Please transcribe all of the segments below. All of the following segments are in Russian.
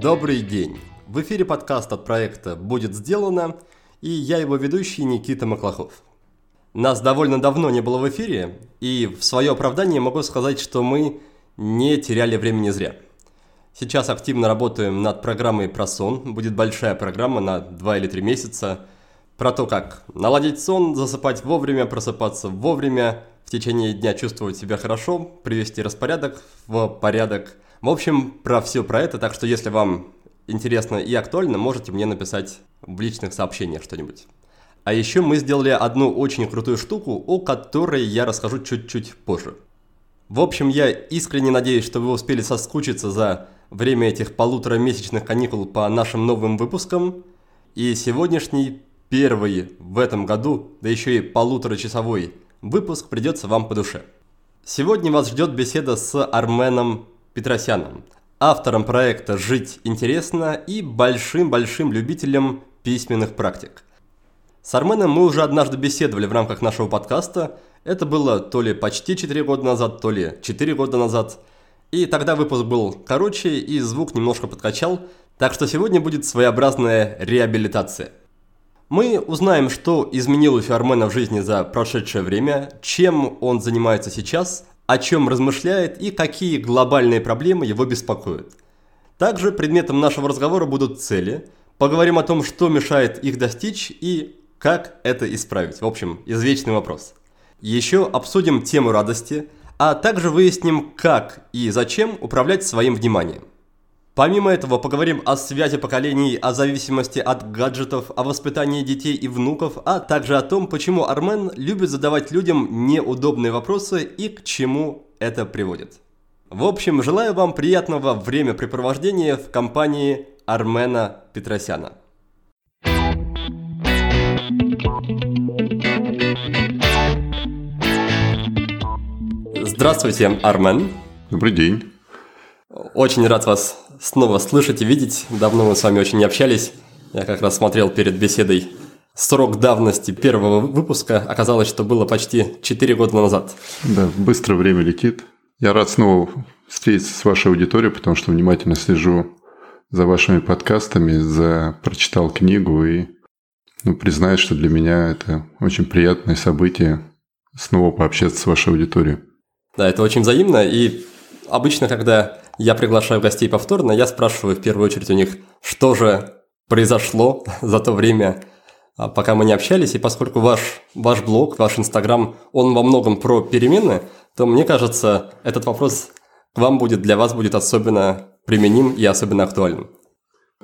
Добрый день! В эфире подкаст от проекта «Будет сделано» и я его ведущий Никита Маклахов. Нас довольно давно не было в эфире, и в свое оправдание могу сказать, что мы не теряли времени зря. Сейчас активно работаем над программой про сон. Будет большая программа на 2 или 3 месяца про то, как наладить сон, засыпать вовремя, просыпаться вовремя, течение дня чувствовать себя хорошо, привести распорядок в порядок. В общем, про все про это, так что если вам интересно и актуально, можете мне написать в личных сообщениях что-нибудь. А еще мы сделали одну очень крутую штуку, о которой я расскажу чуть-чуть позже. В общем, я искренне надеюсь, что вы успели соскучиться за время этих полуторамесячных каникул по нашим новым выпускам. И сегодняшний первый в этом году, да еще и полуторачасовой выпуск придется вам по душе. Сегодня вас ждет беседа с Арменом Петросяном, автором проекта «Жить интересно» и большим-большим любителем письменных практик. С Арменом мы уже однажды беседовали в рамках нашего подкаста. Это было то ли почти 4 года назад, то ли 4 года назад. И тогда выпуск был короче и звук немножко подкачал, так что сегодня будет своеобразная реабилитация. Мы узнаем, что изменилось у Армена в жизни за прошедшее время, чем он занимается сейчас – о чем размышляет и какие глобальные проблемы его беспокоят. Также предметом нашего разговора будут цели. Поговорим о том, что мешает их достичь и как это исправить. В общем, извечный вопрос. Еще обсудим тему радости, а также выясним, как и зачем управлять своим вниманием. Помимо этого поговорим о связи поколений, о зависимости от гаджетов, о воспитании детей и внуков, а также о том, почему Армен любит задавать людям неудобные вопросы и к чему это приводит. В общем, желаю вам приятного времяпрепровождения в компании Армена Петросяна. Здравствуйте, Армен. Добрый день. Очень рад вас снова слышать и видеть. Давно мы с вами очень не общались. Я как раз смотрел перед беседой срок давности первого выпуска. Оказалось, что было почти 4 года назад. Да, быстро время летит. Я рад снова встретиться с вашей аудиторией, потому что внимательно слежу за вашими подкастами, за прочитал книгу и ну, признаюсь, что для меня это очень приятное событие снова пообщаться с вашей аудиторией. Да, это очень взаимно. И обычно, когда я приглашаю гостей повторно, я спрашиваю в первую очередь у них, что же произошло за то время, а, пока мы не общались, и поскольку ваш, ваш блог, ваш Инстаграм, он во многом про перемены, то мне кажется, этот вопрос к вам будет, для вас будет особенно применим и особенно актуальным.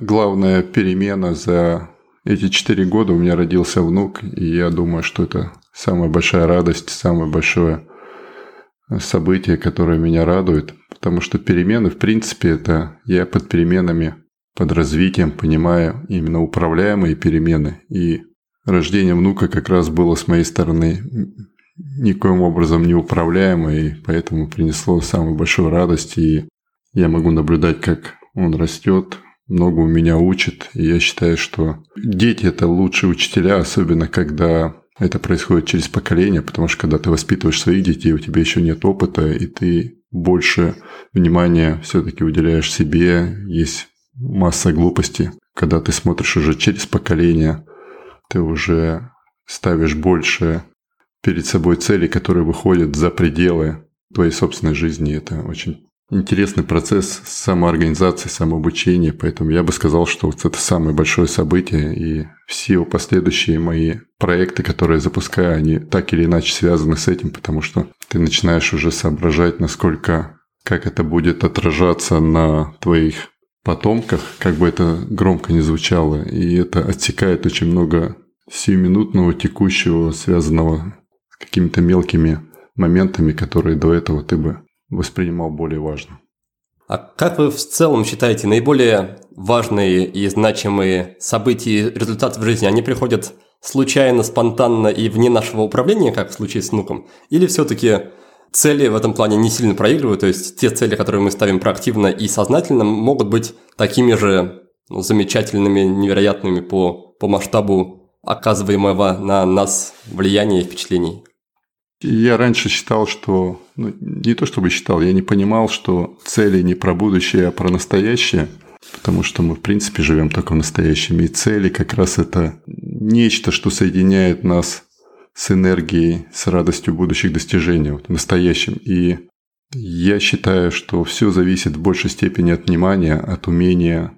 Главная перемена за эти четыре года. У меня родился внук, и я думаю, что это самая большая радость, самое большое событие, которое меня радует, потому что перемены, в принципе, это я под переменами, под развитием понимаю именно управляемые перемены. И рождение внука как раз было с моей стороны никоим образом не управляемое, и поэтому принесло самую большую радость. И я могу наблюдать, как он растет, много у меня учит. И я считаю, что дети – это лучшие учителя, особенно когда это происходит через поколение, потому что когда ты воспитываешь своих детей, у тебя еще нет опыта, и ты больше внимания все-таки уделяешь себе. Есть масса глупости. Когда ты смотришь уже через поколение, ты уже ставишь больше перед собой цели, которые выходят за пределы твоей собственной жизни. Это очень интересный процесс самоорганизации, самообучения, поэтому я бы сказал, что вот это самое большое событие, и все последующие мои проекты, которые я запускаю, они так или иначе связаны с этим, потому что ты начинаешь уже соображать, насколько, как это будет отражаться на твоих потомках, как бы это громко не звучало, и это отсекает очень много сиюминутного, текущего, связанного с какими-то мелкими моментами, которые до этого ты бы воспринимал более важно. А как вы в целом считаете, наиболее важные и значимые события и результаты в жизни, они приходят случайно, спонтанно и вне нашего управления, как в случае с внуком? Или все-таки цели в этом плане не сильно проигрывают, то есть те цели, которые мы ставим проактивно и сознательно, могут быть такими же ну, замечательными, невероятными по, по масштабу оказываемого на нас влияния и впечатлений? Я раньше считал, что... Ну, не то чтобы считал, я не понимал, что цели не про будущее, а про настоящее. Потому что мы, в принципе, живем только в настоящем. И цели как раз это нечто, что соединяет нас с энергией, с радостью будущих достижений, вот, в настоящем. И я считаю, что все зависит в большей степени от внимания, от умения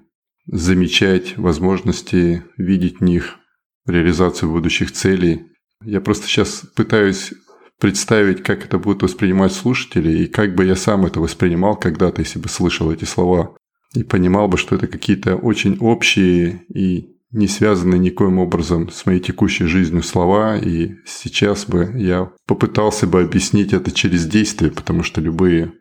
замечать возможности, видеть в них реализацию будущих целей. Я просто сейчас пытаюсь представить, как это будут воспринимать слушатели, и как бы я сам это воспринимал когда-то, если бы слышал эти слова, и понимал бы, что это какие-то очень общие и не связанные никоим образом с моей текущей жизнью слова, и сейчас бы я попытался бы объяснить это через действие, потому что любые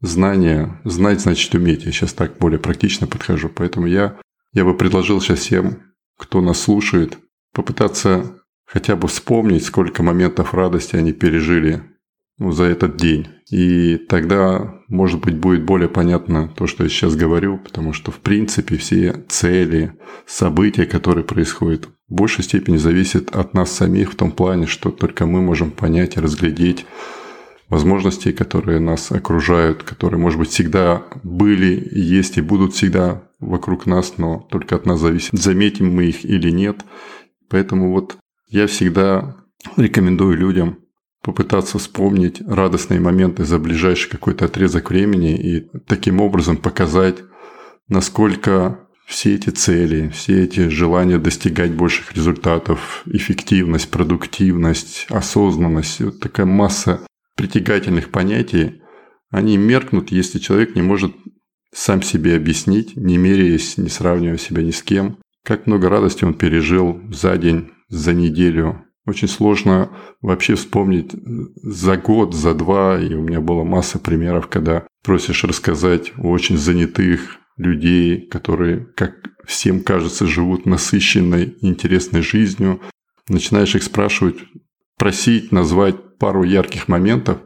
знания, знать значит уметь. Я сейчас так более практично подхожу, поэтому я, я бы предложил сейчас всем, кто нас слушает, попытаться хотя бы вспомнить, сколько моментов радости они пережили ну, за этот день. И тогда, может быть, будет более понятно то, что я сейчас говорю, потому что, в принципе, все цели, события, которые происходят, в большей степени зависят от нас самих в том плане, что только мы можем понять и разглядеть возможности, которые нас окружают, которые, может быть, всегда были, есть и будут всегда вокруг нас, но только от нас зависит, заметим мы их или нет. Поэтому вот я всегда рекомендую людям попытаться вспомнить радостные моменты за ближайший какой-то отрезок времени и таким образом показать, насколько все эти цели, все эти желания достигать больших результатов, эффективность, продуктивность, осознанность, вот такая масса притягательных понятий, они меркнут, если человек не может сам себе объяснить, не меряясь, не сравнивая себя ни с кем, как много радости он пережил за день, за неделю, очень сложно вообще вспомнить за год, за два, и у меня была масса примеров, когда просишь рассказать о очень занятых людей, которые, как всем кажется, живут насыщенной, интересной жизнью. Начинаешь их спрашивать, просить назвать пару ярких моментов,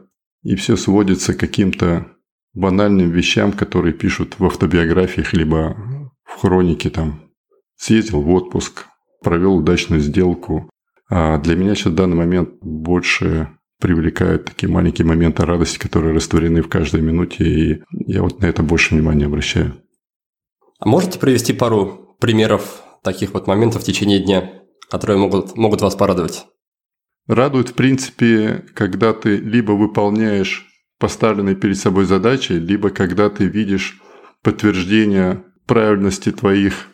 и все сводится к каким-то банальным вещам, которые пишут в автобиографиях, либо в хронике там. Съездил в отпуск, провел удачную сделку, а для меня сейчас в данный момент больше привлекают такие маленькие моменты радости, которые растворены в каждой минуте, и я вот на это больше внимания обращаю. А можете привести пару примеров таких вот моментов в течение дня, которые могут, могут вас порадовать? Радует, в принципе, когда ты либо выполняешь поставленные перед собой задачи, либо когда ты видишь подтверждение правильности твоих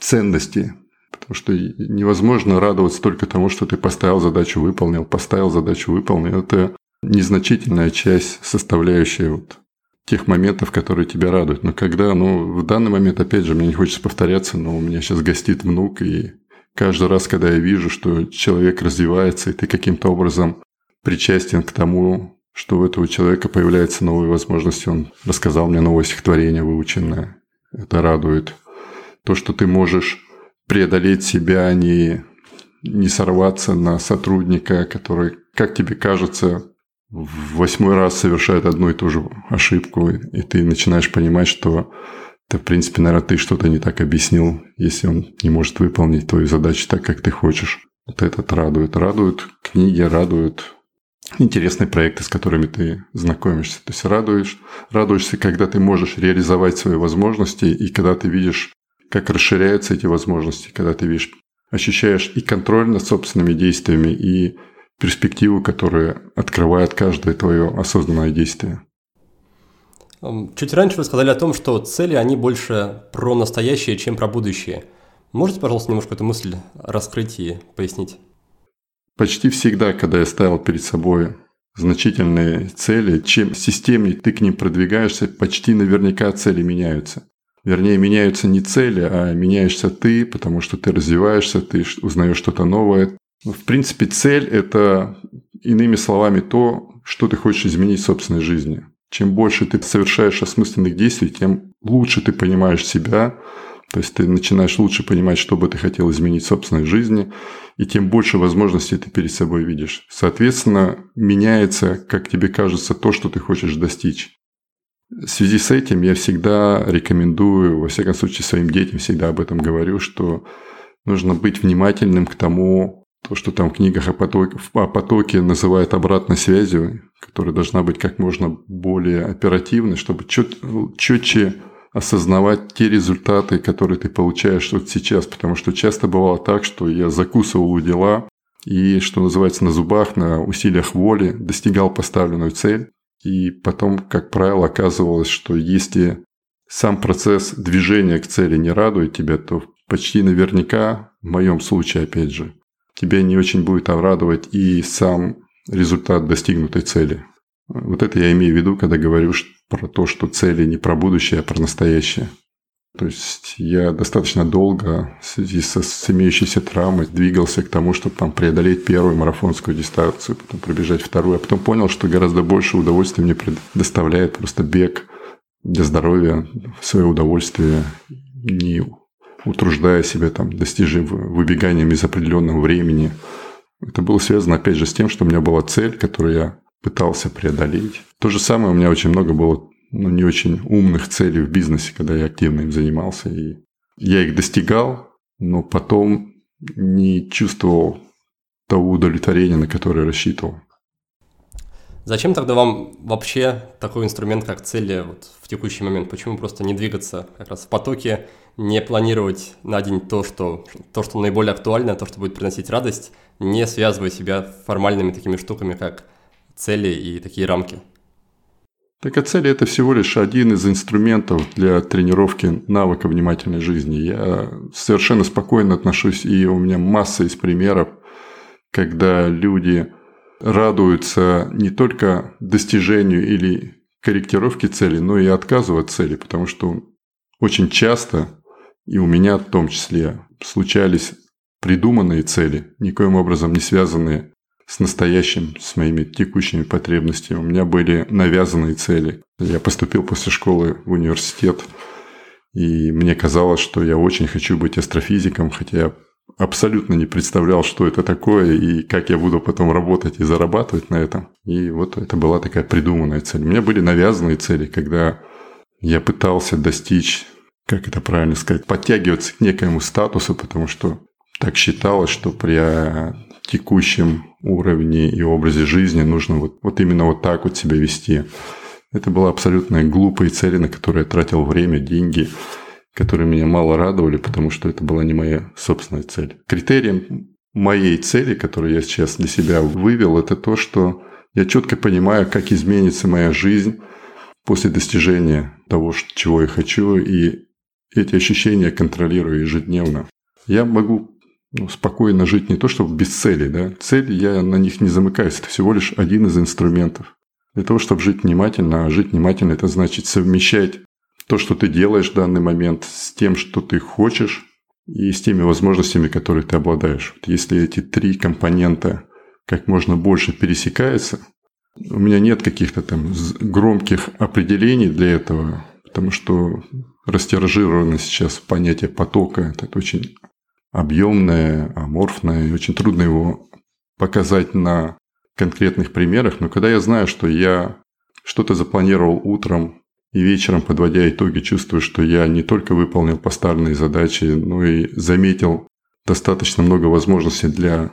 ценностей. Потому что невозможно радоваться только тому, что ты поставил задачу, выполнил, поставил задачу, выполнил. Это незначительная часть, составляющая вот тех моментов, которые тебя радуют. Но когда, ну, в данный момент, опять же, мне не хочется повторяться, но у меня сейчас гостит внук, и каждый раз, когда я вижу, что человек развивается, и ты каким-то образом причастен к тому, что у этого человека появляются новые возможности, он рассказал мне новое стихотворение выученное, это радует. То, что ты можешь преодолеть себя, не, не сорваться на сотрудника, который, как тебе кажется, в восьмой раз совершает одну и ту же ошибку, и ты начинаешь понимать, что это, в принципе, наверное, ты что-то не так объяснил, если он не может выполнить твою задачу так, как ты хочешь. Вот этот радует. Радуют книги, радуют интересные проекты, с которыми ты знакомишься. То есть радуешь, радуешься, когда ты можешь реализовать свои возможности, и когда ты видишь как расширяются эти возможности, когда ты видишь, ощущаешь и контроль над собственными действиями, и перспективу, которая открывает каждое твое осознанное действие. Чуть раньше вы сказали о том, что цели, они больше про настоящее, чем про будущее. Можете, пожалуйста, немножко эту мысль раскрыть и пояснить? Почти всегда, когда я ставил перед собой значительные цели, чем системнее ты к ним продвигаешься, почти наверняка цели меняются. Вернее, меняются не цели, а меняешься ты, потому что ты развиваешься, ты узнаешь что-то новое. В принципе, цель – это, иными словами, то, что ты хочешь изменить в собственной жизни. Чем больше ты совершаешь осмысленных действий, тем лучше ты понимаешь себя, то есть ты начинаешь лучше понимать, что бы ты хотел изменить в собственной жизни, и тем больше возможностей ты перед собой видишь. Соответственно, меняется, как тебе кажется, то, что ты хочешь достичь. В связи с этим я всегда рекомендую, во всяком случае своим детям всегда об этом говорю, что нужно быть внимательным к тому, то, что там в книгах о потоке, о потоке называют обратной связью, которая должна быть как можно более оперативной, чтобы чет, четче осознавать те результаты, которые ты получаешь вот сейчас. Потому что часто бывало так, что я закусывал у дела и, что называется, на зубах, на усилиях воли достигал поставленную цель. И потом, как правило, оказывалось, что если сам процесс движения к цели не радует тебя, то почти наверняка, в моем случае, опять же, тебя не очень будет обрадовать и сам результат достигнутой цели. Вот это я имею в виду, когда говорю про то, что цели не про будущее, а про настоящее. То есть я достаточно долго в связи со, с имеющейся травмой двигался к тому, чтобы там, преодолеть первую марафонскую дистанцию, потом пробежать вторую, а потом понял, что гораздо больше удовольствия мне доставляет просто бег для здоровья, свое удовольствие, не утруждая себя там достижением, выбеганием из определенного времени. Это было связано, опять же, с тем, что у меня была цель, которую я пытался преодолеть. То же самое у меня очень много было ну, не очень умных целей в бизнесе, когда я активно им занимался. И я их достигал, но потом не чувствовал того удовлетворения, на которое рассчитывал. Зачем тогда вам вообще такой инструмент, как цели вот в текущий момент? Почему просто не двигаться как раз в потоке, не планировать на день то, что, то, что наиболее актуально, то, что будет приносить радость, не связывая себя формальными такими штуками, как цели и такие рамки? Так а цели – это всего лишь один из инструментов для тренировки навыка внимательной жизни. Я совершенно спокойно отношусь, и у меня масса из примеров, когда люди радуются не только достижению или корректировке цели, но и отказу от цели, потому что очень часто, и у меня в том числе, случались придуманные цели, никоим образом не связанные с настоящим, с моими текущими потребностями. У меня были навязанные цели. Я поступил после школы в университет, и мне казалось, что я очень хочу быть астрофизиком, хотя я абсолютно не представлял, что это такое и как я буду потом работать и зарабатывать на этом. И вот это была такая придуманная цель. У меня были навязанные цели, когда я пытался достичь, как это правильно сказать, подтягиваться к некоему статусу, потому что так считалось, что при текущем уровне и образе жизни нужно вот, вот именно вот так вот себя вести. Это была абсолютно глупые цели, на которые я тратил время, деньги которые меня мало радовали, потому что это была не моя собственная цель. Критерием моей цели, которую я сейчас для себя вывел, это то, что я четко понимаю, как изменится моя жизнь после достижения того, чего я хочу, и эти ощущения контролирую ежедневно. Я могу ну, спокойно жить не то, чтобы без цели. Да? Цели, я на них не замыкаюсь. Это всего лишь один из инструментов. Для того, чтобы жить внимательно, а жить внимательно – это значит совмещать то, что ты делаешь в данный момент, с тем, что ты хочешь, и с теми возможностями, которые ты обладаешь. Вот если эти три компонента как можно больше пересекаются, у меня нет каких-то там громких определений для этого, потому что растиражировано сейчас понятие потока. Это очень объемное, аморфное, и очень трудно его показать на конкретных примерах. Но когда я знаю, что я что-то запланировал утром, и вечером, подводя итоги, чувствую, что я не только выполнил поставленные задачи, но и заметил достаточно много возможностей для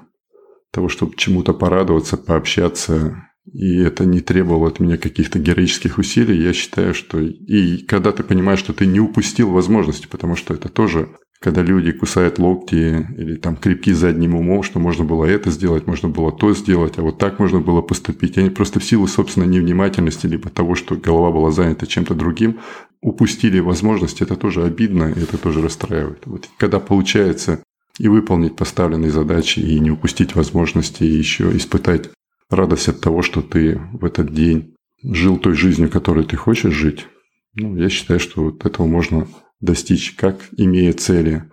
того, чтобы чему-то порадоваться, пообщаться. И это не требовало от меня каких-то героических усилий. Я считаю, что... И когда ты понимаешь, что ты не упустил возможности, потому что это тоже когда люди кусают локти или там крепки задним умом, что можно было это сделать, можно было то сделать, а вот так можно было поступить. Они просто в силу собственной невнимательности, либо того, что голова была занята чем-то другим, упустили возможность. Это тоже обидно, и это тоже расстраивает. Вот когда получается и выполнить поставленные задачи, и не упустить возможности, и еще испытать радость от того, что ты в этот день жил той жизнью, которой ты хочешь жить, ну, я считаю, что вот этого можно достичь, как имея цели,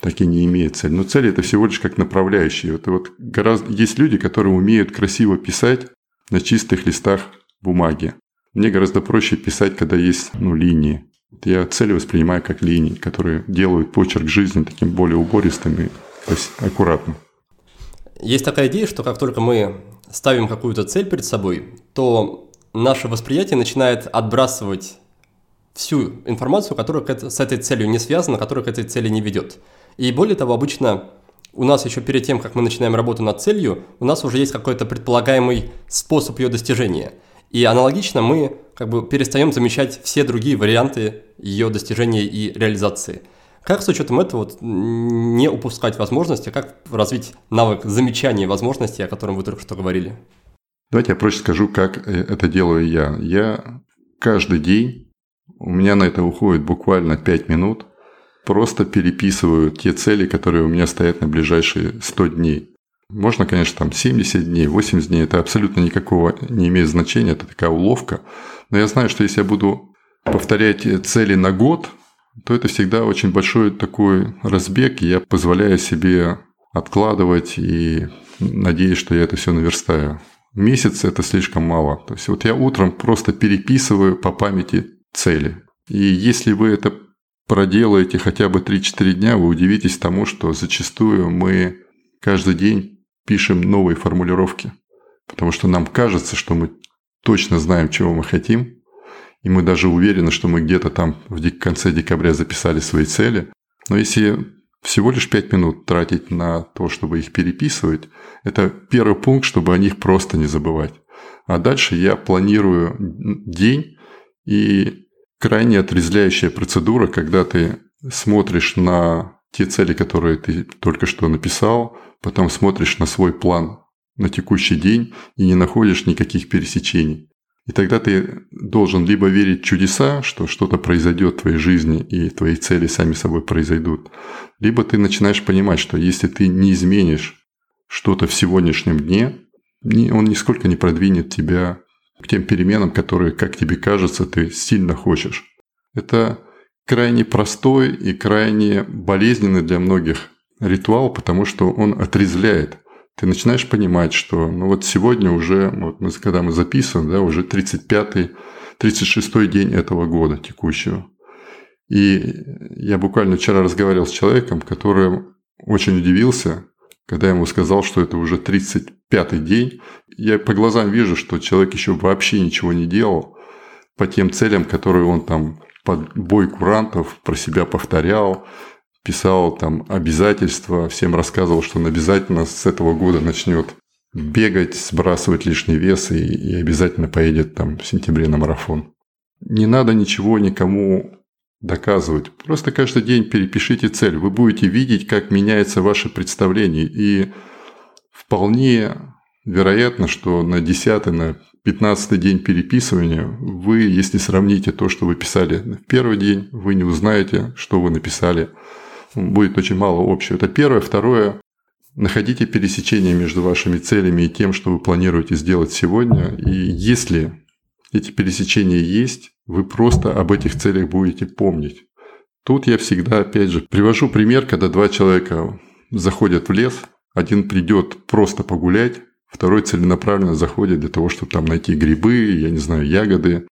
так и не имея цели. Но цели – это всего лишь как направляющие. Это вот гораздо... Есть люди, которые умеют красиво писать на чистых листах бумаги. Мне гораздо проще писать, когда есть ну, линии. Я цели воспринимаю как линии, которые делают почерк жизни таким более убористым и аккуратным. Есть такая идея, что как только мы ставим какую-то цель перед собой, то наше восприятие начинает отбрасывать всю информацию, которая с этой целью не связана, которая к этой цели не ведет. И более того, обычно у нас еще перед тем, как мы начинаем работу над целью, у нас уже есть какой-то предполагаемый способ ее достижения. И аналогично мы как бы перестаем замечать все другие варианты ее достижения и реализации. Как с учетом этого вот, не упускать возможности, как развить навык замечания возможностей, о котором вы только что говорили? Давайте я проще скажу, как э, это делаю я. Я каждый день, у меня на это уходит буквально 5 минут, просто переписываю те цели, которые у меня стоят на ближайшие 100 дней. Можно, конечно, там 70 дней, 80 дней, это абсолютно никакого не имеет значения, это такая уловка. Но я знаю, что если я буду повторять цели на год, то это всегда очень большой такой разбег, и я позволяю себе откладывать и надеюсь, что я это все наверстаю. Месяц это слишком мало. То есть вот я утром просто переписываю по памяти цели. И если вы это проделаете хотя бы 3-4 дня, вы удивитесь тому, что зачастую мы каждый день пишем новые формулировки. Потому что нам кажется, что мы точно знаем, чего мы хотим, и мы даже уверены, что мы где-то там в конце декабря записали свои цели. Но если всего лишь 5 минут тратить на то, чтобы их переписывать, это первый пункт, чтобы о них просто не забывать. А дальше я планирую день и крайне отрезвляющая процедура, когда ты смотришь на те цели, которые ты только что написал, потом смотришь на свой план на текущий день и не находишь никаких пересечений. И тогда ты должен либо верить в чудеса, что что-то произойдет в твоей жизни и твои цели сами собой произойдут, либо ты начинаешь понимать, что если ты не изменишь что-то в сегодняшнем дне, он нисколько не продвинет тебя к тем переменам, которые, как тебе кажется, ты сильно хочешь. Это крайне простой и крайне болезненный для многих ритуал, потому что он отрезвляет. Ты начинаешь понимать, что ну вот сегодня уже, вот мы, когда мы записываем, да, уже 35-й, 36-й день этого года текущего. И я буквально вчера разговаривал с человеком, который очень удивился, когда я ему сказал, что это уже 35-й день, я по глазам вижу, что человек еще вообще ничего не делал по тем целям, которые он там под бой курантов про себя повторял, писал там обязательства, всем рассказывал, что он обязательно с этого года начнет бегать, сбрасывать лишний вес и, и обязательно поедет там в сентябре на марафон. Не надо ничего никому доказывать. Просто каждый день перепишите цель. Вы будете видеть, как меняется ваше представление. И вполне вероятно, что на 10 на 15 день переписывания вы, если сравните то, что вы писали в первый день, вы не узнаете, что вы написали. Будет очень мало общего. Это первое. Второе. Находите пересечение между вашими целями и тем, что вы планируете сделать сегодня. И если эти пересечения есть, вы просто об этих целях будете помнить. Тут я всегда, опять же, привожу пример, когда два человека заходят в лес, один придет просто погулять, второй целенаправленно заходит для того, чтобы там найти грибы, я не знаю, ягоды.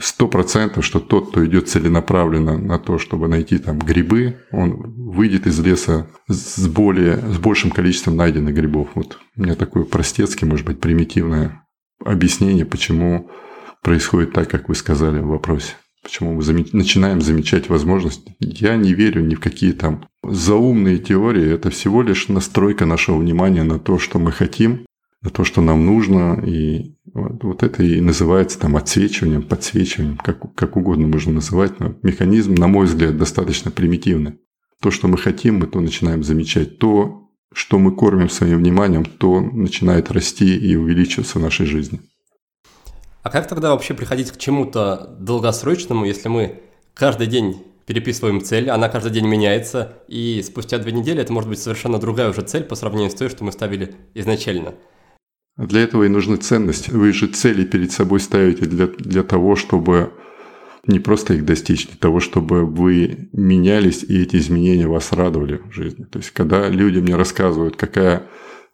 Сто процентов, что тот, кто идет целенаправленно на то, чтобы найти там грибы, он выйдет из леса с, более, с большим количеством найденных грибов. Вот у меня такое простецкое, может быть, примитивное объяснение, почему происходит так, как вы сказали в вопросе. Почему мы зам... начинаем замечать возможность? Я не верю ни в какие там заумные теории. Это всего лишь настройка нашего внимания на то, что мы хотим, на то, что нам нужно. И вот, вот это и называется там отсвечиванием, подсвечиванием, как, как угодно можно называть. Но механизм, на мой взгляд, достаточно примитивный. То, что мы хотим, мы то начинаем замечать. То, что мы кормим своим вниманием, то начинает расти и увеличиваться в нашей жизни. А как тогда вообще приходить к чему-то долгосрочному, если мы каждый день переписываем цель, она каждый день меняется, и спустя две недели это может быть совершенно другая уже цель по сравнению с той, что мы ставили изначально. Для этого и нужны ценности. Вы же цели перед собой ставите для, для того, чтобы не просто их достичь, для того, чтобы вы менялись, и эти изменения вас радовали в жизни. То есть, когда люди мне рассказывают, какая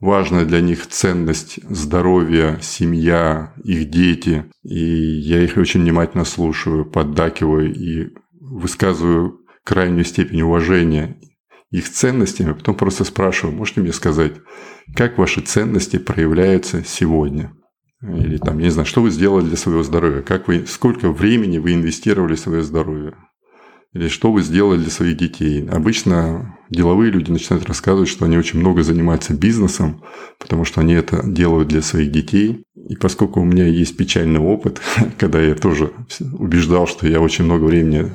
важная для них ценность здоровья, семья, их дети. И я их очень внимательно слушаю, поддакиваю и высказываю крайнюю степень уважения их ценностям, а потом просто спрашиваю, можете мне сказать, как ваши ценности проявляются сегодня? Или там, я не знаю, что вы сделали для своего здоровья, как вы, сколько времени вы инвестировали в свое здоровье? Или что вы сделали для своих детей? Обычно деловые люди начинают рассказывать, что они очень много занимаются бизнесом, потому что они это делают для своих детей. И поскольку у меня есть печальный опыт, когда я тоже убеждал, что я очень много времени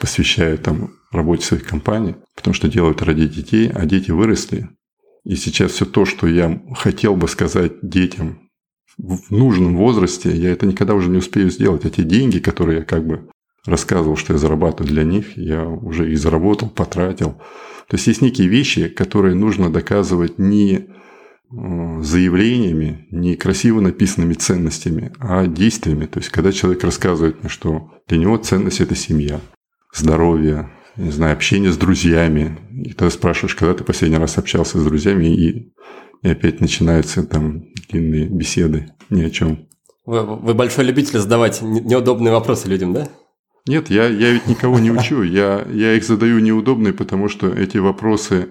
посвящаю там работе своих компаний, потому что делают ради детей, а дети выросли. И сейчас все то, что я хотел бы сказать детям в нужном возрасте, я это никогда уже не успею сделать. Те деньги, которые я как бы рассказывал, что я зарабатываю для них, я уже и заработал, потратил. То есть есть некие вещи, которые нужно доказывать не э, заявлениями, не красиво написанными ценностями, а действиями. То есть, когда человек рассказывает мне, что для него ценность – это семья, здоровье, не знаю, общение с друзьями. И тогда спрашиваешь, когда ты последний раз общался с друзьями, и, и опять начинаются там длинные беседы ни о чем. Вы, вы большой любитель задавать неудобные вопросы людям, да? Нет, я, я ведь никого не учу. Я, я их задаю неудобные, потому что эти вопросы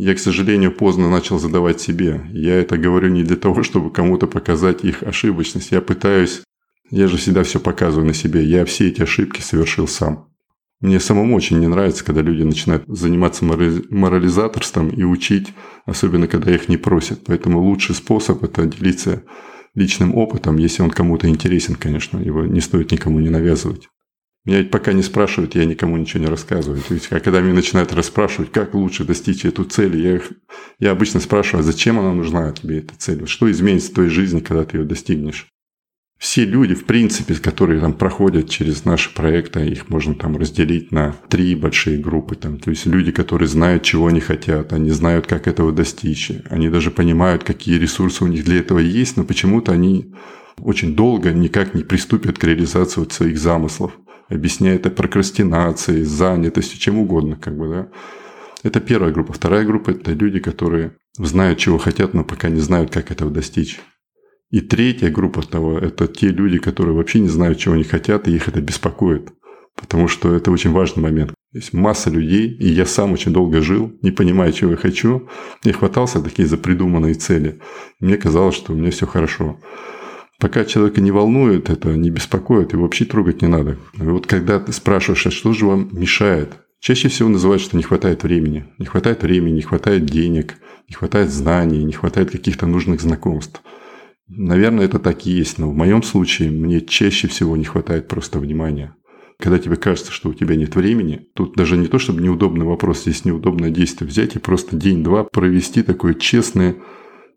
я, к сожалению, поздно начал задавать себе. Я это говорю не для того, чтобы кому-то показать их ошибочность. Я пытаюсь, я же всегда все показываю на себе. Я все эти ошибки совершил сам. Мне самому очень не нравится, когда люди начинают заниматься морализаторством и учить, особенно когда их не просят. Поэтому лучший способ – это делиться личным опытом, если он кому-то интересен, конечно, его не стоит никому не навязывать. Меня ведь пока не спрашивают, я никому ничего не рассказываю. То есть, когда меня начинают расспрашивать, как лучше достичь эту цель, я, их, я обычно спрашиваю, а зачем она нужна тебе, эта цель? Что изменится в твоей жизни, когда ты ее достигнешь? Все люди, в принципе, которые там проходят через наши проекты, их можно там разделить на три большие группы. Там. То есть люди, которые знают, чего они хотят, они знают, как этого достичь. Они даже понимают, какие ресурсы у них для этого есть, но почему-то они очень долго никак не приступят к реализации вот своих замыслов, объясняя это прокрастинацией, занятостью, чем угодно. Как бы, да. Это первая группа. Вторая группа – это люди, которые знают, чего хотят, но пока не знают, как этого достичь. И третья группа того – это те люди, которые вообще не знают, чего они хотят, и их это беспокоит. Потому что это очень важный момент. Есть масса людей, и я сам очень долго жил, не понимая, чего я хочу, и хватался такие за придуманные цели. Мне казалось, что у меня все хорошо. Пока человека не волнует это, не беспокоит, его вообще трогать не надо. И вот когда ты спрашиваешь, а что же вам мешает? Чаще всего называют, что не хватает времени. Не хватает времени, не хватает денег, не хватает знаний, не хватает каких-то нужных знакомств. Наверное, это так и есть, но в моем случае мне чаще всего не хватает просто внимания. Когда тебе кажется, что у тебя нет времени, тут даже не то, чтобы неудобный вопрос, здесь неудобное действие взять и просто день-два провести такой честный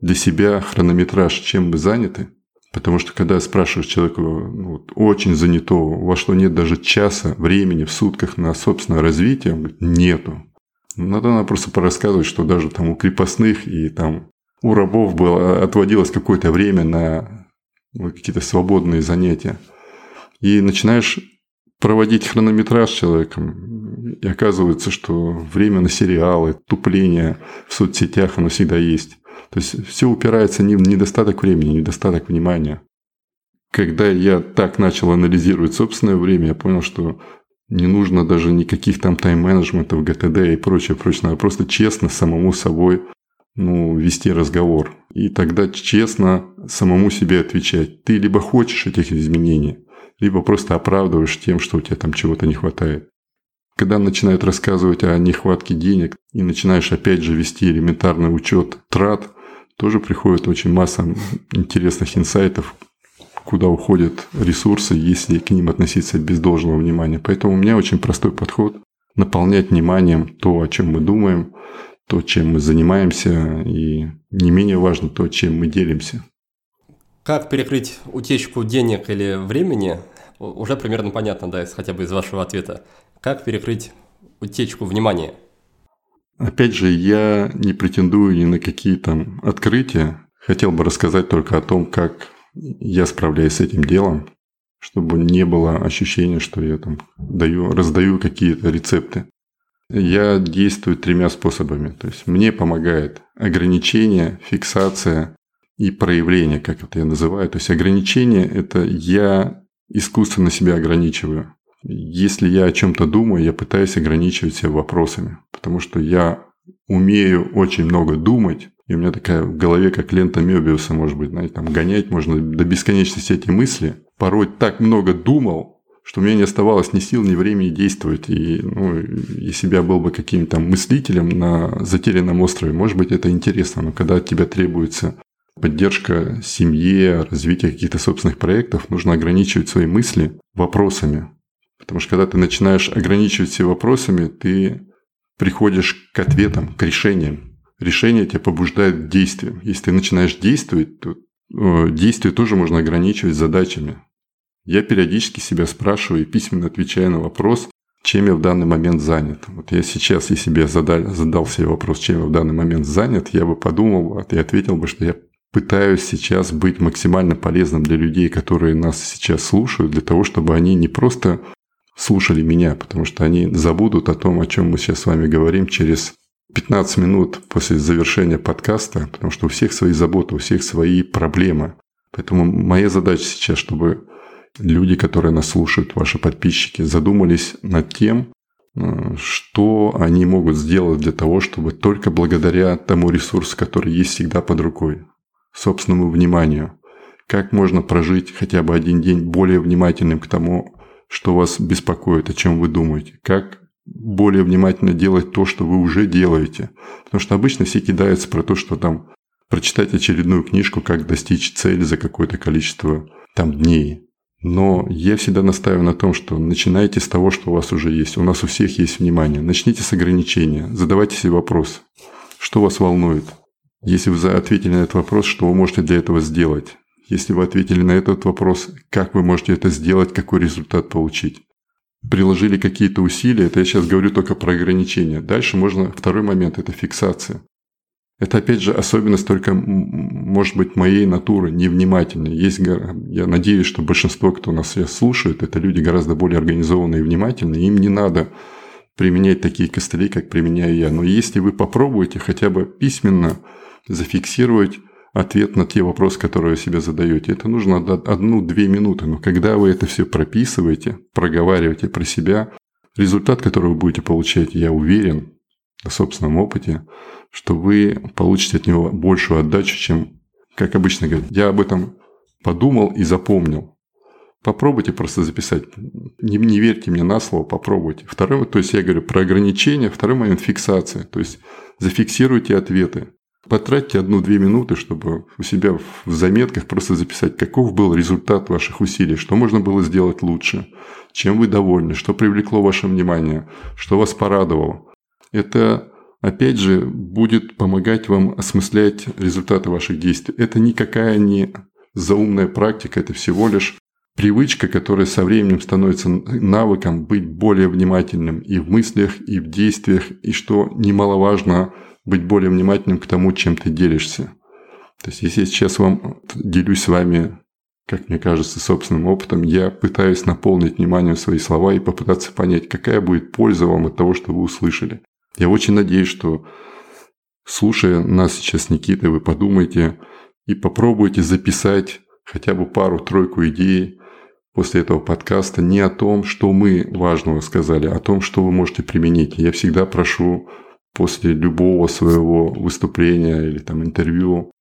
для себя хронометраж, чем вы заняты. Потому что когда спрашиваешь человека ну, вот, очень занятого, во что нет даже часа времени в сутках на собственное развитие, нету. Надо, надо просто порассказывать, что даже там у крепостных и там у рабов было, отводилось какое-то время на какие-то свободные занятия. И начинаешь проводить хронометраж с человеком, и оказывается, что время на сериалы, тупление в соцсетях, оно всегда есть. То есть все упирается не в недостаток времени, недостаток внимания. Когда я так начал анализировать собственное время, я понял, что не нужно даже никаких там тайм-менеджментов, ГТД и прочее, прочее. Надо просто честно самому собой ну, вести разговор. И тогда честно самому себе отвечать. Ты либо хочешь этих изменений, либо просто оправдываешь тем, что у тебя там чего-то не хватает. Когда начинают рассказывать о нехватке денег и начинаешь опять же вести элементарный учет трат, тоже приходит очень масса интересных инсайтов, куда уходят ресурсы, если к ним относиться без должного внимания. Поэтому у меня очень простой подход – наполнять вниманием то, о чем мы думаем, то, чем мы занимаемся, и не менее важно то, чем мы делимся. Как перекрыть утечку денег или времени, уже примерно понятно, да, хотя бы из вашего ответа. Как перекрыть утечку внимания? Опять же, я не претендую ни на какие там открытия. Хотел бы рассказать только о том, как я справляюсь с этим делом, чтобы не было ощущения, что я там даю, раздаю какие-то рецепты. Я действую тремя способами. То есть мне помогает ограничение, фиксация и проявление, как это я называю. То есть ограничение – это я искусственно себя ограничиваю. Если я о чем-то думаю, я пытаюсь ограничивать себя вопросами, потому что я умею очень много думать, и у меня такая в голове, как лента Мёбиуса, может быть, знаете, там гонять можно до бесконечности эти мысли. Порой так много думал, что у меня не оставалось ни сил, ни времени действовать. И ну, если бы я был бы каким-то мыслителем на затерянном острове, может быть, это интересно, но когда от тебя требуется поддержка семье, развитие каких-то собственных проектов, нужно ограничивать свои мысли вопросами. Потому что когда ты начинаешь ограничивать все вопросами, ты приходишь к ответам, к решениям. Решение тебя побуждает к действиям. Если ты начинаешь действовать, то э, действие тоже можно ограничивать задачами. Я периодически себя спрашиваю и письменно отвечаю на вопрос, чем я в данный момент занят. Вот я сейчас, если я задал, задал себе вопрос, чем я в данный момент занят, я бы подумал и ответил бы, что я пытаюсь сейчас быть максимально полезным для людей, которые нас сейчас слушают, для того, чтобы они не просто слушали меня, потому что они забудут о том, о чем мы сейчас с вами говорим через 15 минут после завершения подкаста, потому что у всех свои заботы, у всех свои проблемы. Поэтому моя задача сейчас, чтобы люди, которые нас слушают, ваши подписчики, задумались над тем, э, что они могут сделать для того, чтобы только благодаря тому ресурсу, который есть всегда под рукой, собственному вниманию. Как можно прожить хотя бы один день более внимательным к тому, что вас беспокоит, о чем вы думаете. Как более внимательно делать то, что вы уже делаете. Потому что обычно все кидаются про то, что там прочитать очередную книжку, как достичь цели за какое-то количество там дней. Но я всегда настаиваю на том, что начинайте с того, что у вас уже есть. У нас у всех есть внимание. Начните с ограничения. Задавайте себе вопрос. Что вас волнует? Если вы ответили на этот вопрос, что вы можете для этого сделать? Если вы ответили на этот вопрос, как вы можете это сделать, какой результат получить? Приложили какие-то усилия, это я сейчас говорю только про ограничения. Дальше можно, второй момент – это фиксация. Это, опять же, особенность только, может быть, моей натуры, невнимательной. Есть, я надеюсь, что большинство, кто нас сейчас слушает, это люди гораздо более организованные и внимательные. Им не надо применять такие костыли, как применяю я. Но если вы попробуете хотя бы письменно – зафиксировать ответ на те вопросы, которые вы себе задаете. Это нужно одну-две минуты. Но когда вы это все прописываете, проговариваете про себя, результат, который вы будете получать, я уверен, на собственном опыте, что вы получите от него большую отдачу, чем, как обычно говорят, я об этом подумал и запомнил. Попробуйте просто записать. Не, не верьте мне на слово, попробуйте. Второй, то есть я говорю про ограничения, второй момент фиксация. То есть зафиксируйте ответы. Потратьте одну-две минуты, чтобы у себя в заметках просто записать, каков был результат ваших усилий, что можно было сделать лучше, чем вы довольны, что привлекло ваше внимание, что вас порадовало. Это, опять же, будет помогать вам осмыслять результаты ваших действий. Это никакая не заумная практика, это всего лишь привычка, которая со временем становится навыком быть более внимательным и в мыслях, и в действиях, и что немаловажно – быть более внимательным к тому, чем ты делишься. То есть, если я сейчас вам делюсь с вами, как мне кажется, собственным опытом, я пытаюсь наполнить вниманием свои слова и попытаться понять, какая будет польза вам от того, что вы услышали. Я очень надеюсь, что слушая нас сейчас, Никита, вы подумаете и попробуйте записать хотя бы пару-тройку идей после этого подкаста не о том, что мы важного сказали, а о том, что вы можете применить. Я всегда прошу после любого своего выступления или там интервью.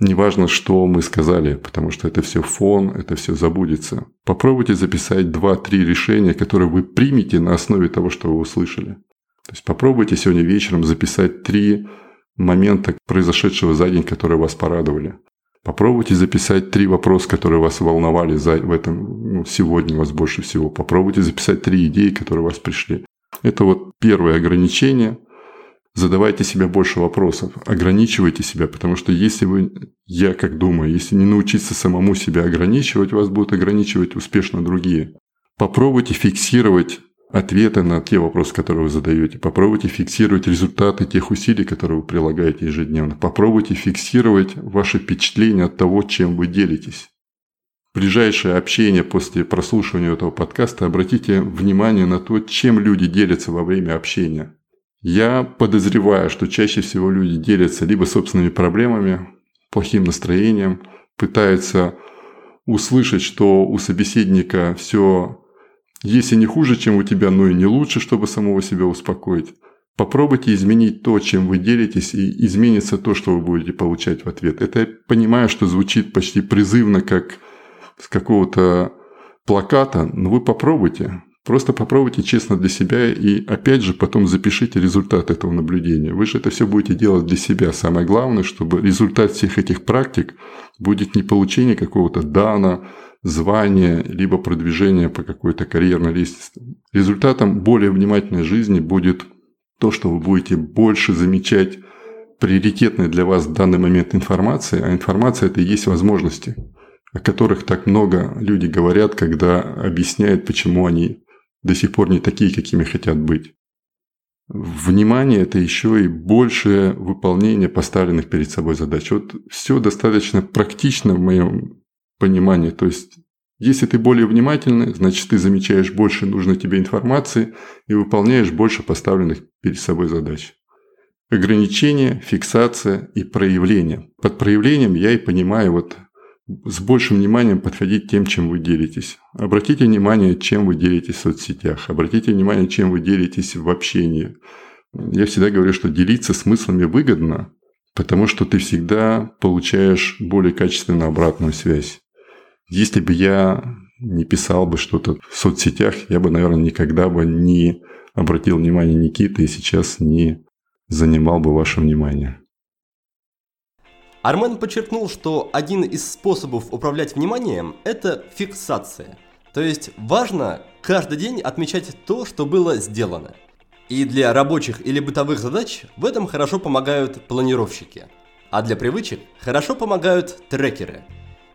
Неважно, что мы сказали, потому что это все фон, это все забудется. Попробуйте записать 2-3 решения, которые вы примете на основе того, что вы услышали. То есть попробуйте сегодня вечером записать три момента произошедшего за день, которые вас порадовали. Попробуйте записать три вопроса, которые вас волновали за, в этом ну, сегодня вас больше всего. Попробуйте записать три идеи, которые у вас пришли. Это вот первое ограничение – задавайте себе больше вопросов, ограничивайте себя, потому что если вы, я как думаю, если не научиться самому себя ограничивать, вас будут ограничивать успешно другие. Попробуйте фиксировать ответы на те вопросы, которые вы задаете. Попробуйте фиксировать результаты тех усилий, которые вы прилагаете ежедневно. Попробуйте фиксировать ваши впечатления от того, чем вы делитесь. Ближайшее общение после прослушивания этого подкаста обратите внимание на то, чем люди делятся во время общения. Я подозреваю, что чаще всего люди делятся либо собственными проблемами, плохим настроением, пытаются услышать, что у собеседника все, если не хуже, чем у тебя, но и не лучше, чтобы самого себя успокоить. Попробуйте изменить то, чем вы делитесь, и изменится то, что вы будете получать в ответ. Это я понимаю, что звучит почти призывно, как с какого-то плаката, но вы попробуйте. Просто попробуйте честно для себя и опять же потом запишите результат этого наблюдения. Вы же это все будете делать для себя. Самое главное, чтобы результат всех этих практик будет не получение какого-то дана, звания, либо продвижения по какой-то карьерной лестнице. Результатом более внимательной жизни будет то, что вы будете больше замечать приоритетной для вас в данный момент информации, а информация – это и есть возможности, о которых так много люди говорят, когда объясняют, почему они до сих пор не такие, какими хотят быть. Внимание – это еще и большее выполнение поставленных перед собой задач. Вот все достаточно практично в моем понимании. То есть, если ты более внимательный, значит, ты замечаешь больше нужной тебе информации и выполняешь больше поставленных перед собой задач. Ограничение, фиксация и проявление. Под проявлением я и понимаю вот с большим вниманием подходить тем, чем вы делитесь. Обратите внимание, чем вы делитесь в соцсетях. Обратите внимание, чем вы делитесь в общении. Я всегда говорю, что делиться смыслами выгодно, потому что ты всегда получаешь более качественную обратную связь. Если бы я не писал бы что-то в соцсетях, я бы, наверное, никогда бы не обратил внимание Никиты и сейчас не занимал бы ваше внимание. Армен подчеркнул, что один из способов управлять вниманием – это фиксация. То есть важно каждый день отмечать то, что было сделано. И для рабочих или бытовых задач в этом хорошо помогают планировщики. А для привычек хорошо помогают трекеры.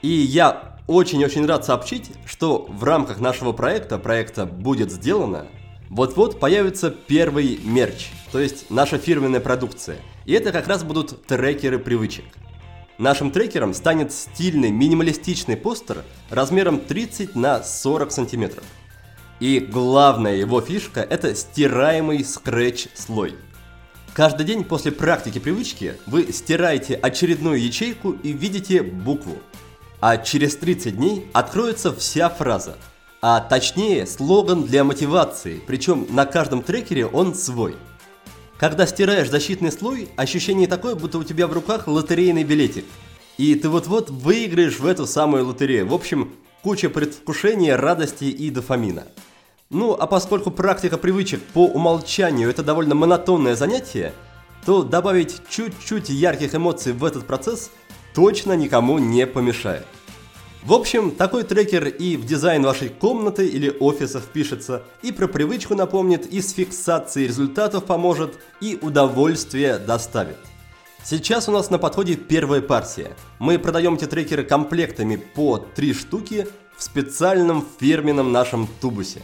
И я очень-очень рад сообщить, что в рамках нашего проекта, проекта «Будет сделано», вот-вот появится первый мерч, то есть наша фирменная продукция. И это как раз будут трекеры привычек. Нашим трекером станет стильный минималистичный постер размером 30 на 40 сантиметров. И главная его фишка – это стираемый скретч-слой. Каждый день после практики привычки вы стираете очередную ячейку и видите букву. А через 30 дней откроется вся фраза. А точнее слоган для мотивации, причем на каждом трекере он свой – когда стираешь защитный слой, ощущение такое, будто у тебя в руках лотерейный билетик. И ты вот-вот выиграешь в эту самую лотерею. В общем, куча предвкушения, радости и дофамина. Ну, а поскольку практика привычек по умолчанию это довольно монотонное занятие, то добавить чуть-чуть ярких эмоций в этот процесс точно никому не помешает. В общем, такой трекер и в дизайн вашей комнаты или офиса впишется, и про привычку напомнит, и с фиксацией результатов поможет, и удовольствие доставит. Сейчас у нас на подходе первая партия. Мы продаем эти трекеры комплектами по 3 штуки в специальном фирменном нашем тубусе.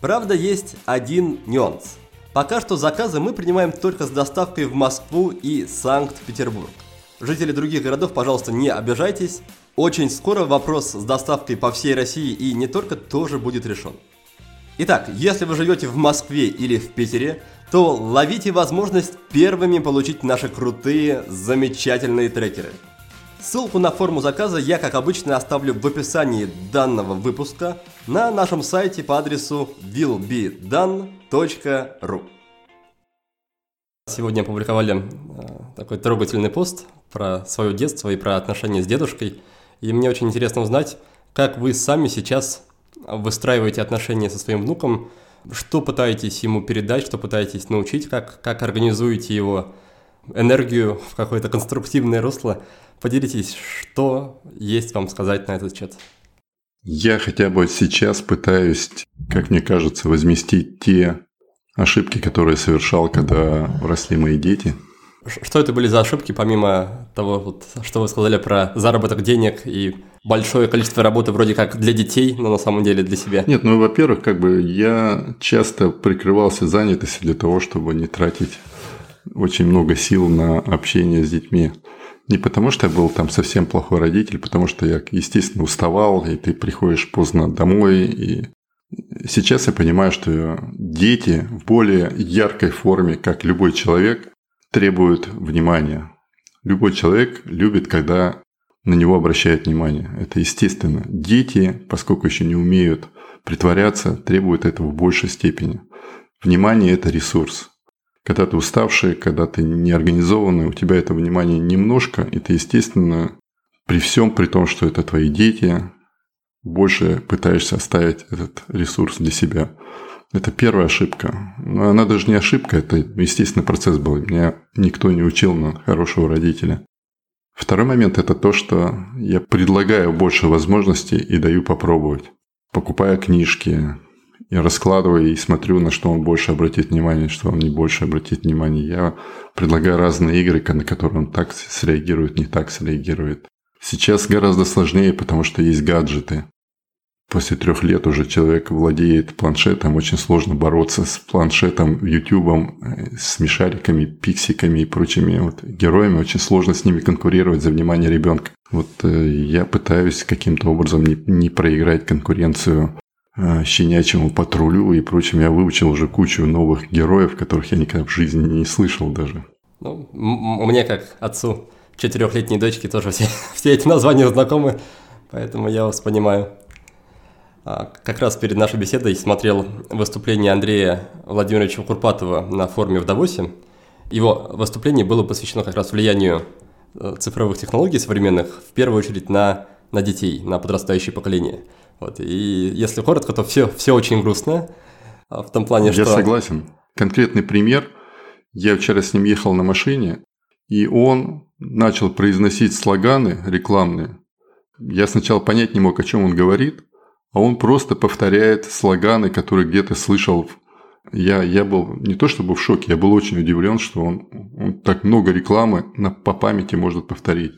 Правда, есть один нюанс. Пока что заказы мы принимаем только с доставкой в Москву и Санкт-Петербург. Жители других городов, пожалуйста, не обижайтесь, очень скоро вопрос с доставкой по всей России и не только тоже будет решен. Итак, если вы живете в Москве или в Питере, то ловите возможность первыми получить наши крутые, замечательные трекеры. Ссылку на форму заказа я, как обычно, оставлю в описании данного выпуска на нашем сайте по адресу willbedone.ru Сегодня опубликовали э, такой трогательный пост про свое детство и про отношения с дедушкой – и мне очень интересно узнать, как вы сами сейчас выстраиваете отношения со своим внуком, что пытаетесь ему передать, что пытаетесь научить, как, как организуете его энергию в какое-то конструктивное русло. Поделитесь, что есть вам сказать на этот счет. Я хотя бы сейчас пытаюсь, как мне кажется, возместить те ошибки, которые совершал, когда росли мои дети – что это были за ошибки, помимо того, вот, что вы сказали про заработок денег и большое количество работы вроде как для детей, но на самом деле для себя? Нет, ну, во-первых, как бы я часто прикрывался занятостью для того, чтобы не тратить очень много сил на общение с детьми. Не потому, что я был там совсем плохой родитель, потому что я, естественно, уставал, и ты приходишь поздно домой, и Сейчас я понимаю, что дети в более яркой форме, как любой человек, требует внимания. Любой человек любит, когда на него обращают внимание. Это естественно. Дети, поскольку еще не умеют притворяться, требуют этого в большей степени. Внимание – это ресурс. Когда ты уставший, когда ты неорганизованный, у тебя этого внимания немножко, и ты, естественно, при всем, при том, что это твои дети, больше пытаешься оставить этот ресурс для себя. Это первая ошибка. Но она даже не ошибка, это естественный процесс был. Меня никто не учил на хорошего родителя. Второй момент – это то, что я предлагаю больше возможностей и даю попробовать. Покупая книжки, я раскладываю и смотрю, на что он больше обратит внимание, что он не больше обратит внимание. Я предлагаю разные игры, на которые он так среагирует, не так среагирует. Сейчас гораздо сложнее, потому что есть гаджеты. После трех лет уже человек владеет планшетом, очень сложно бороться с планшетом, ютубом, э, с смешариками, пиксиками и прочими вот героями. Очень сложно с ними конкурировать за внимание ребенка. Вот э, я пытаюсь каким-то образом не, не проиграть конкуренцию э, щенячьему патрулю и прочим. Я выучил уже кучу новых героев, которых я никогда в жизни не слышал даже. Ну, меня как отцу четырехлетней дочки тоже все, все эти названия знакомы, поэтому я вас понимаю. А, как раз перед нашей беседой смотрел выступление Андрея Владимировича Курпатова на форуме в Давосе. Его выступление было посвящено как раз влиянию э, цифровых технологий современных, в первую очередь на, на детей, на подрастающее поколение. Вот. И если коротко, то все, все очень грустно а, в том плане, Я что... Я согласен. Конкретный пример. Я вчера с ним ехал на машине, и он начал произносить слоганы рекламные. Я сначала понять не мог, о чем он говорит, а он просто повторяет слоганы, которые где-то слышал. Я, я был не то чтобы в шоке, я был очень удивлен, что он, он так много рекламы на, по памяти может повторить.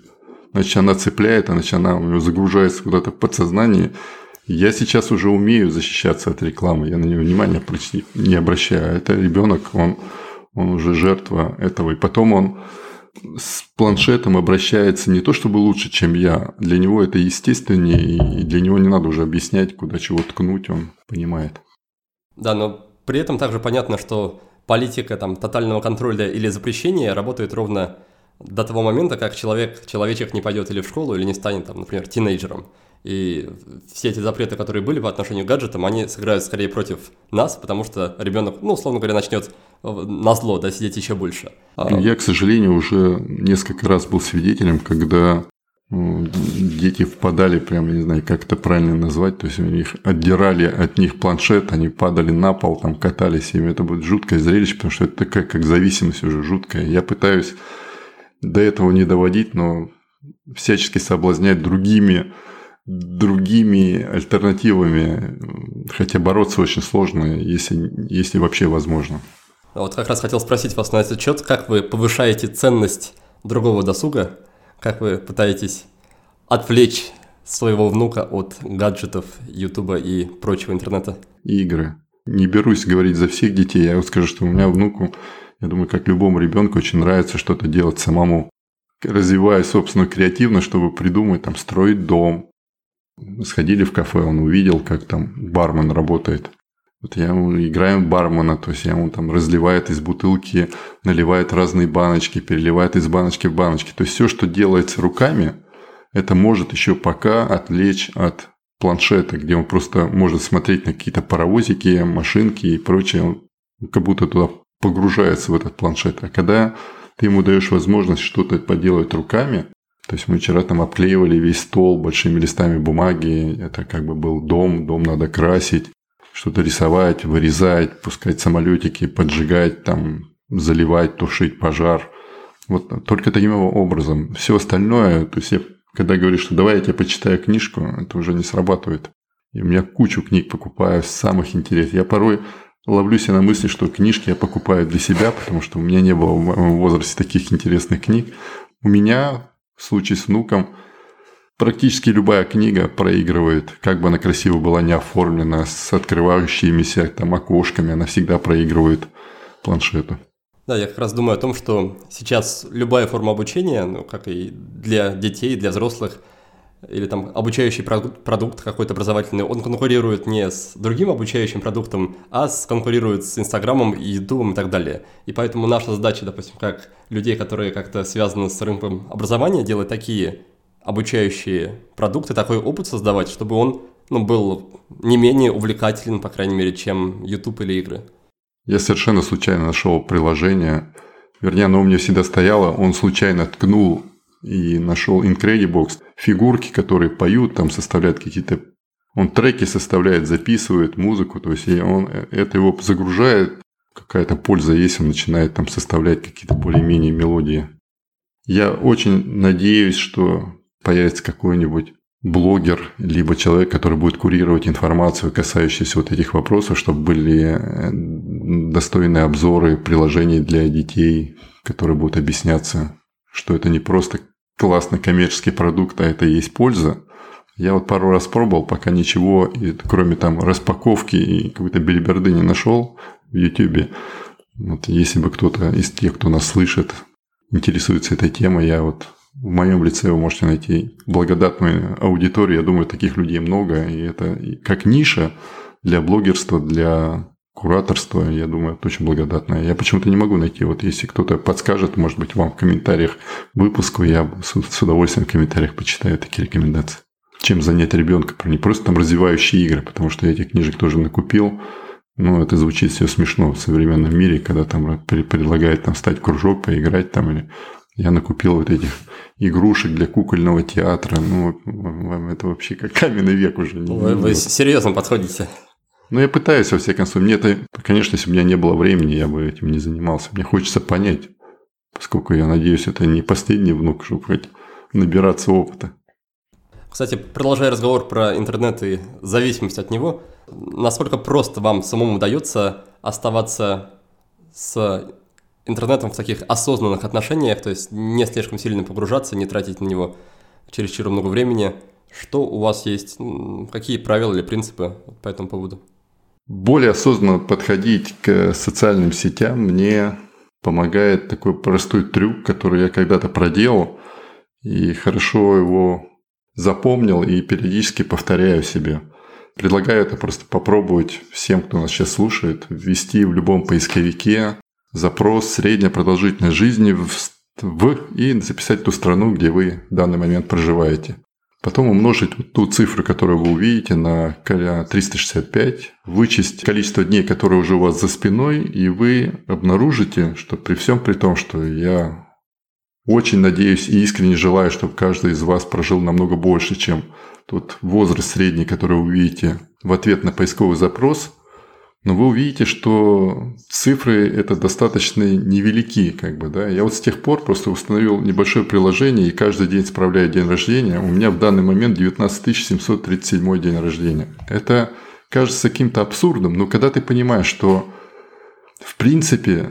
Значит, она цепляет, значит, она у него загружается куда-то в подсознание. Я сейчас уже умею защищаться от рекламы, я на нее внимания не обращаю. А это ребенок, он, он уже жертва этого. И потом он с планшетом обращается не то чтобы лучше, чем я. Для него это естественнее, и для него не надо уже объяснять, куда чего ткнуть, он понимает. Да, но при этом также понятно, что политика там, тотального контроля или запрещения работает ровно до того момента, как человек, человечек не пойдет или в школу, или не станет, там, например, тинейджером. И все эти запреты, которые были по отношению к гаджетам, они сыграют скорее против нас, потому что ребенок, ну, условно говоря, начнет на зло, да, сидеть еще больше. А Я, к сожалению, уже несколько раз был свидетелем, когда ну, дети впадали, прям, не знаю, как это правильно назвать, то есть у них отдирали от них планшет, они падали на пол, там катались, и это будет жуткое зрелище, потому что это такая как зависимость уже жуткая. Я пытаюсь до этого не доводить, но всячески соблазнять другими другими альтернативами, хотя бороться очень сложно, если, если вообще возможно. Вот как раз хотел спросить вас на этот счет, как вы повышаете ценность другого досуга, как вы пытаетесь отвлечь своего внука от гаджетов, ютуба и прочего интернета? Игры. Не берусь говорить за всех детей, я вот скажу, что у меня внуку, я думаю, как любому ребенку, очень нравится что-то делать самому, развивая собственную креативность, чтобы придумать, там, строить дом, сходили в кафе, он увидел, как там бармен работает. Вот я играю бармена, то есть я ему там разливает из бутылки, наливает разные баночки, переливает из баночки в баночки. То есть все, что делается руками, это может еще пока отвлечь от планшета, где он просто может смотреть на какие-то паровозики, машинки и прочее. Он как будто туда погружается в этот планшет. А когда ты ему даешь возможность что-то поделать руками, то есть мы вчера там обклеивали весь стол большими листами бумаги. Это как бы был дом, дом надо красить, что-то рисовать, вырезать, пускать самолетики, поджигать, там, заливать, тушить пожар. Вот только таким образом. Все остальное, то есть я когда говорю, что давай я тебе почитаю книжку, это уже не срабатывает. И у меня кучу книг покупаю, самых интересных. Я порой ловлю себя на мысли, что книжки я покупаю для себя, потому что у меня не было в моем возрасте таких интересных книг. У меня в случае с внуком практически любая книга проигрывает, как бы она красиво была не оформлена, с открывающимися там окошками, она всегда проигрывает планшету. Да, я как раз думаю о том, что сейчас любая форма обучения, ну, как и для детей, для взрослых, или там обучающий продукт какой-то образовательный, он конкурирует не с другим обучающим продуктом, а с, конкурирует с Инстаграмом и Ютубом и так далее. И поэтому наша задача, допустим, как людей, которые как-то связаны с рынком образования, делать такие обучающие продукты, такой опыт создавать, чтобы он ну, был не менее увлекателен, по крайней мере, чем YouTube или игры. Я совершенно случайно нашел приложение, вернее, оно у меня всегда стояло, он случайно ткнул и нашел Incredibox, фигурки, которые поют, там составляют какие-то Он треки составляет, записывает музыку, то есть он, это его загружает, какая-то польза есть, он начинает там составлять какие-то более-менее мелодии. Я очень надеюсь, что появится какой-нибудь блогер, либо человек, который будет курировать информацию, касающуюся вот этих вопросов, чтобы были э, достойные обзоры приложений для детей, которые будут объясняться, что это не просто классный коммерческий продукт, а это и есть польза. Я вот пару раз пробовал, пока ничего, кроме там распаковки и какой-то бельберды не нашел в YouTube. Вот если бы кто-то из тех, кто нас слышит, интересуется этой темой, я вот в моем лице вы можете найти благодатную аудиторию. Я думаю, таких людей много. И это как ниша для блогерства, для кураторства, я думаю, это очень благодатная. Я почему-то не могу найти. Вот если кто-то подскажет, может быть, вам в комментариях выпуску, я с удовольствием в комментариях почитаю такие рекомендации. Чем занять ребенка, не просто там развивающие игры, потому что я этих книжек тоже накупил. Ну, это звучит все смешно в современном мире, когда там предлагают там стать кружок, поиграть там или я накупил вот этих игрушек для кукольного театра. Ну, это вообще как каменный век уже. Вы, вы серьезно подходите. Ну, я пытаюсь, во всяком случае. Мне это, конечно, если бы у меня не было времени, я бы этим не занимался. Мне хочется понять, поскольку я надеюсь, это не последний внук, чтобы хоть набираться опыта. Кстати, продолжая разговор про интернет и зависимость от него, насколько просто вам самому удается оставаться с интернетом в таких осознанных отношениях, то есть не слишком сильно погружаться, не тратить на него чересчур много времени. Что у вас есть, какие правила или принципы по этому поводу? Более осознанно подходить к социальным сетям мне помогает такой простой трюк, который я когда-то проделал и хорошо его запомнил и периодически повторяю себе. Предлагаю это просто попробовать всем, кто нас сейчас слушает, ввести в любом поисковике запрос средняя продолжительность жизни в, в и записать ту страну, где вы в данный момент проживаете. Потом умножить ту цифру, которую вы увидите, на 365, вычесть количество дней, которые уже у вас за спиной, и вы обнаружите, что при всем при том, что я очень надеюсь и искренне желаю, чтобы каждый из вас прожил намного больше, чем тот возраст средний, который вы увидите в ответ на поисковый запрос – но вы увидите, что цифры это достаточно невелики, как бы, да. Я вот с тех пор просто установил небольшое приложение и каждый день справляю день рождения. У меня в данный момент 19 737 день рождения. Это кажется каким-то абсурдом, но когда ты понимаешь, что в принципе,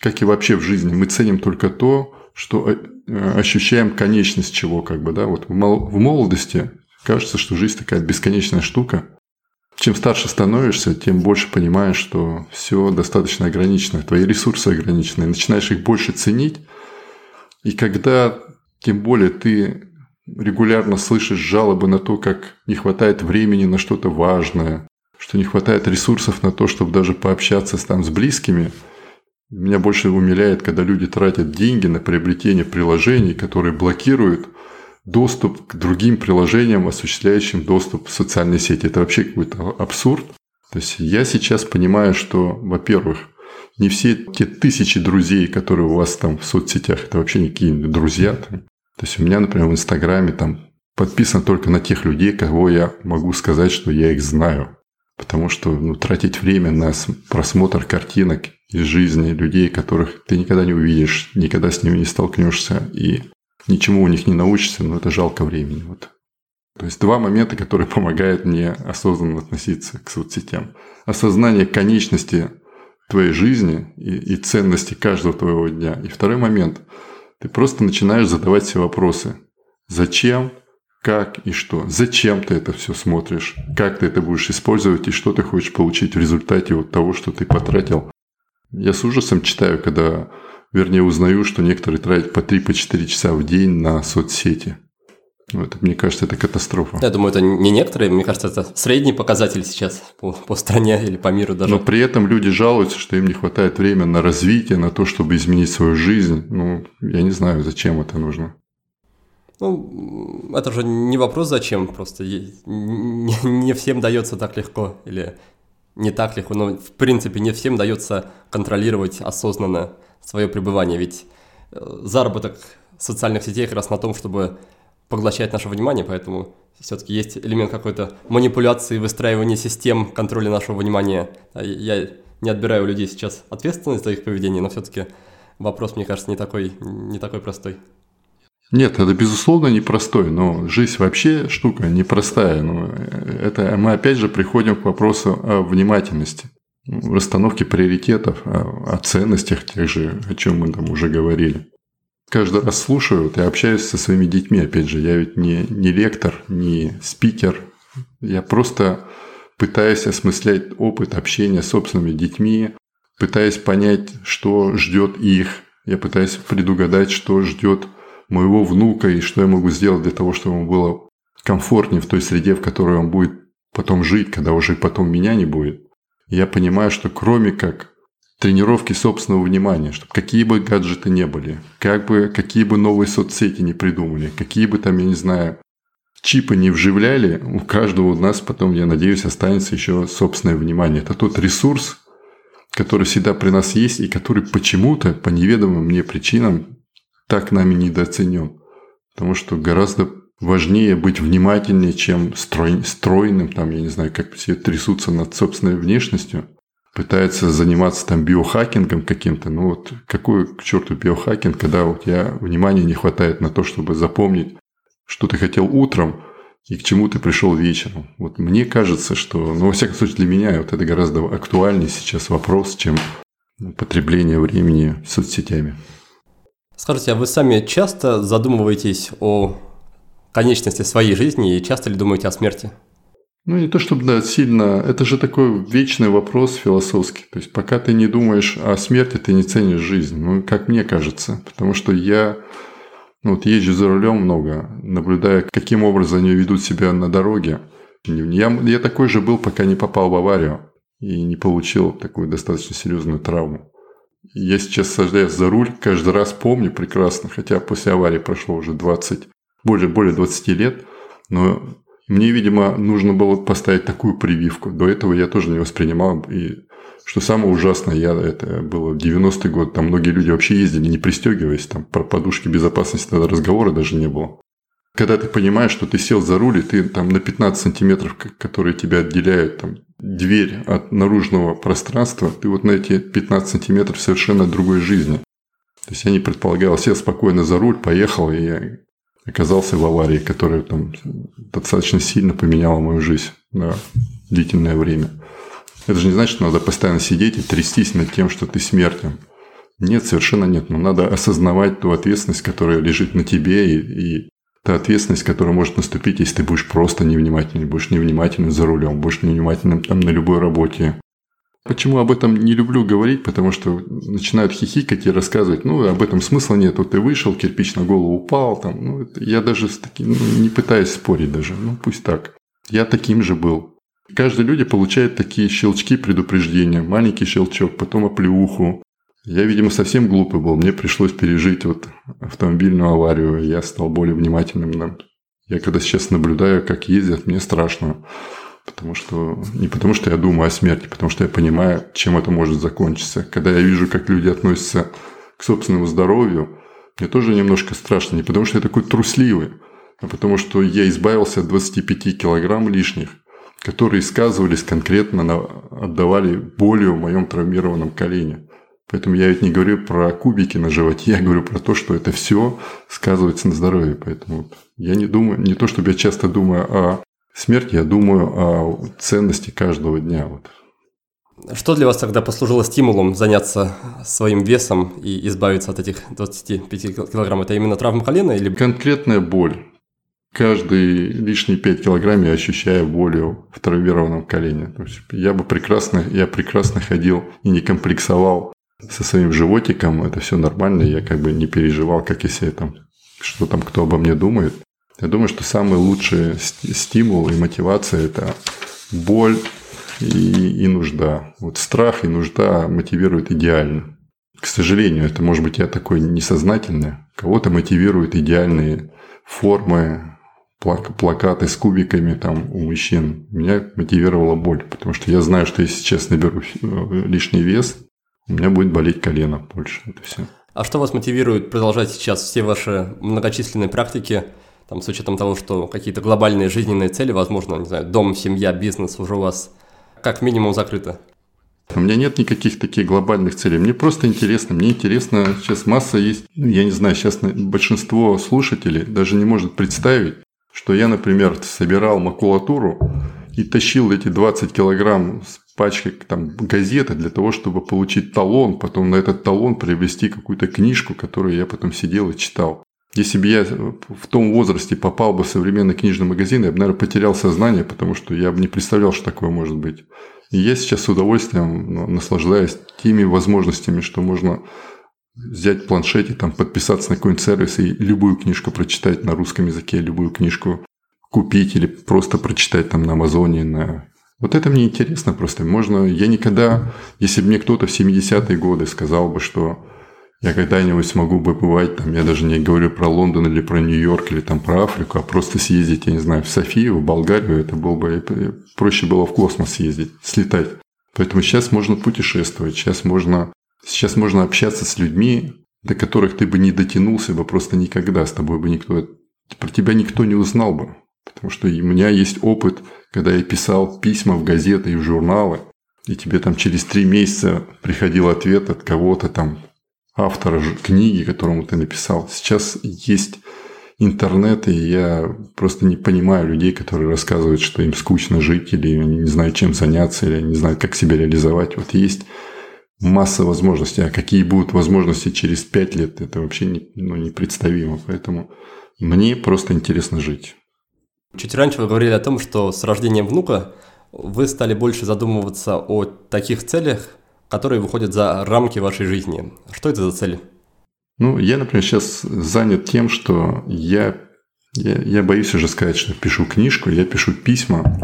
как и вообще в жизни, мы ценим только то, что э, ощущаем конечность чего, как бы, да. Вот в молодости кажется, что жизнь такая бесконечная штука – чем старше становишься, тем больше понимаешь, что все достаточно ограничено, твои ресурсы ограничены, начинаешь их больше ценить. И когда, тем более, ты регулярно слышишь жалобы на то, как не хватает времени на что-то важное, что не хватает ресурсов на то, чтобы даже пообщаться там с близкими, меня больше умиляет, когда люди тратят деньги на приобретение приложений, которые блокируют доступ к другим приложениям, осуществляющим доступ в социальные сети. Это вообще какой-то абсурд. То есть я сейчас понимаю, что, во-первых, не все те тысячи друзей, которые у вас там в соцсетях, это вообще никакие друзья. То есть у меня, например, в Инстаграме там подписано только на тех людей, кого я могу сказать, что я их знаю. Потому что ну, тратить время на просмотр картинок из жизни людей, которых ты никогда не увидишь, никогда с ними не столкнешься, и ничему у них не научишься, но это жалко времени. Вот. То есть два момента, которые помогают мне осознанно относиться к соцсетям. Осознание конечности твоей жизни и, и ценности каждого твоего дня. И второй момент. Ты просто начинаешь задавать себе вопросы. Зачем, как и что? Зачем ты это все смотришь? Как ты это будешь использовать и что ты хочешь получить в результате вот того, что ты потратил? Я с ужасом читаю, когда Вернее, узнаю, что некоторые тратят по 3-4 часа в день на соцсети. Это, мне кажется, это катастрофа. Я думаю, это не некоторые, мне кажется, это средний показатель сейчас по, по стране или по миру даже. Но при этом люди жалуются, что им не хватает времени на развитие, на то, чтобы изменить свою жизнь. Ну, я не знаю, зачем это нужно. Ну, это же не вопрос зачем, просто не всем дается так легко или не так легко, но в принципе не всем дается контролировать осознанно свое пребывание, ведь э, заработок социальных сетей как раз на том, чтобы поглощать наше внимание, поэтому все-таки есть элемент какой-то манипуляции, выстраивания систем контроля нашего внимания. Я не отбираю у людей сейчас ответственность за их поведение, но все-таки вопрос, мне кажется, не такой, не такой простой. Нет, это безусловно непростой, но жизнь вообще штука непростая. Но это мы опять же приходим к вопросу о внимательности, расстановке приоритетов, о, о ценностях тех же, о чем мы там уже говорили. Каждый раз слушаю, вот я общаюсь со своими детьми, опять же, я ведь не, не лектор, не спикер, я просто пытаюсь осмыслять опыт общения с собственными детьми, пытаясь понять, что ждет их, я пытаюсь предугадать, что ждет моего внука и что я могу сделать для того, чтобы ему было комфортнее в той среде, в которой он будет потом жить, когда уже потом меня не будет. Я понимаю, что кроме как тренировки собственного внимания, чтобы какие бы гаджеты не были, как бы, какие бы новые соцсети не придумали, какие бы там, я не знаю, чипы не вживляли, у каждого у нас потом, я надеюсь, останется еще собственное внимание. Это тот ресурс, который всегда при нас есть и который почему-то по неведомым мне причинам так нами недооценен. Потому что гораздо важнее быть внимательнее, чем строй, стройным, там, я не знаю, как все трясутся над собственной внешностью, пытаются заниматься там биохакингом каким-то. Ну вот какой к черту биохакинг, когда у тебя внимания не хватает на то, чтобы запомнить, что ты хотел утром и к чему ты пришел вечером. Вот мне кажется, что, ну, во всяком случае, для меня вот это гораздо актуальнее сейчас вопрос, чем потребление времени соцсетями. Скажите, а вы сами часто задумываетесь о конечности своей жизни и часто ли думаете о смерти? Ну, не то чтобы, да, сильно. Это же такой вечный вопрос философский. То есть, пока ты не думаешь о смерти, ты не ценишь жизнь. Ну, как мне кажется. Потому что я ну, вот езжу за рулем много, наблюдая, каким образом они ведут себя на дороге. Я, я такой же был, пока не попал в аварию и не получил такую достаточно серьезную травму. Я сейчас сажаюсь за руль, каждый раз помню прекрасно, хотя после аварии прошло уже 20, более, более 20 лет, но мне, видимо, нужно было поставить такую прививку. До этого я тоже не воспринимал. И что самое ужасное, я, это было в 90-й год, там многие люди вообще ездили, не пристегиваясь, там про подушки безопасности тогда разговора даже не было. Когда ты понимаешь, что ты сел за руль, и ты там на 15 сантиметров, которые тебя отделяют, там, дверь от наружного пространства, ты вот на эти 15 сантиметров совершенно другой жизни. То есть я не предполагал, сел спокойно за руль, поехал, и я оказался в аварии, которая там достаточно сильно поменяла мою жизнь на длительное время. Это же не значит, что надо постоянно сидеть и трястись над тем, что ты смертен. Нет, совершенно нет. Но надо осознавать ту ответственность, которая лежит на тебе, и, и та ответственность, которая может наступить, если ты будешь просто невнимательным, будешь невнимательным за рулем, будешь невнимательным там на любой работе. Почему об этом не люблю говорить? Потому что начинают хихикать и рассказывать, ну, об этом смысла нет. Вот ты вышел, кирпич на голову упал, там, ну, я даже с таким, ну, не пытаюсь спорить даже, ну, пусть так. Я таким же был. Каждый люди получает такие щелчки предупреждения. Маленький щелчок, потом оплеуху, я, видимо, совсем глупый был. Мне пришлось пережить вот автомобильную аварию. Я стал более внимательным. Я когда сейчас наблюдаю, как ездят, мне страшно. Потому что не потому, что я думаю о смерти, потому что я понимаю, чем это может закончиться. Когда я вижу, как люди относятся к собственному здоровью, мне тоже немножко страшно. Не потому, что я такой трусливый, а потому что я избавился от 25 килограмм лишних, которые сказывались конкретно, на, отдавали болью в моем травмированном колене. Поэтому я ведь не говорю про кубики на животе, я говорю про то, что это все сказывается на здоровье. Поэтому я не думаю, не то, чтобы я часто думаю о смерти, я думаю о ценности каждого дня. Вот. Что для вас тогда послужило стимулом заняться своим весом и избавиться от этих 25 килограмм? Это именно травма колена или... Конкретная боль. Каждые лишние 5 килограмм я ощущаю болью в травмированном колене. То есть я бы прекрасно, я прекрасно ходил и не комплексовал со своим животиком, это все нормально, я как бы не переживал, как если там, что там кто обо мне думает. Я думаю, что самый лучший стимул и мотивация – это боль и, и нужда. Вот страх и нужда мотивируют идеально. К сожалению, это может быть я такой несознательный. Кого-то мотивируют идеальные формы, плакаты с кубиками там у мужчин. Меня мотивировала боль, потому что я знаю, что если сейчас наберу э, лишний вес, у меня будет болеть колено больше. Это все. А что вас мотивирует продолжать сейчас все ваши многочисленные практики? Там, с учетом того, что какие-то глобальные жизненные цели, возможно, не знаю, дом, семья, бизнес уже у вас как минимум закрыто? У меня нет никаких таких глобальных целей. Мне просто интересно. Мне интересно, сейчас масса есть, ну, я не знаю, сейчас большинство слушателей даже не может представить, что я, например, собирал макулатуру и тащил эти 20 килограмм с пачкой там, газеты для того, чтобы получить талон, потом на этот талон приобрести какую-то книжку, которую я потом сидел и читал. Если бы я в том возрасте попал бы в современный книжный магазин, я бы, наверное, потерял сознание, потому что я бы не представлял, что такое может быть. И я сейчас с удовольствием ну, наслаждаюсь теми возможностями, что можно взять в планшете, там, подписаться на какой-нибудь сервис и любую книжку прочитать на русском языке, любую книжку купить или просто прочитать там на Амазоне, на вот это мне интересно просто. Можно, я никогда, если бы мне кто-то в 70-е годы сказал бы, что я когда-нибудь смогу бы бывать, там, я даже не говорю про Лондон или про Нью-Йорк или там про Африку, а просто съездить, я не знаю, в Софию, в Болгарию, это было бы, проще было в космос съездить, слетать. Поэтому сейчас можно путешествовать, сейчас можно, сейчас можно общаться с людьми, до которых ты бы не дотянулся бы просто никогда, с тобой бы никто, про тебя никто не узнал бы. Потому что у меня есть опыт, когда я писал письма в газеты и в журналы, и тебе там через три месяца приходил ответ от кого-то там, автора книги, которому ты написал. Сейчас есть интернет, и я просто не понимаю людей, которые рассказывают, что им скучно жить, или они не знают, чем заняться, или не знают, как себя реализовать. Вот есть масса возможностей. А какие будут возможности через пять лет, это вообще не, ну, непредставимо. Поэтому мне просто интересно жить. Чуть раньше вы говорили о том, что с рождением внука вы стали больше задумываться о таких целях, которые выходят за рамки вашей жизни. Что это за цели? Ну, я, например, сейчас занят тем, что я, я, я боюсь уже сказать, что пишу книжку, я пишу письма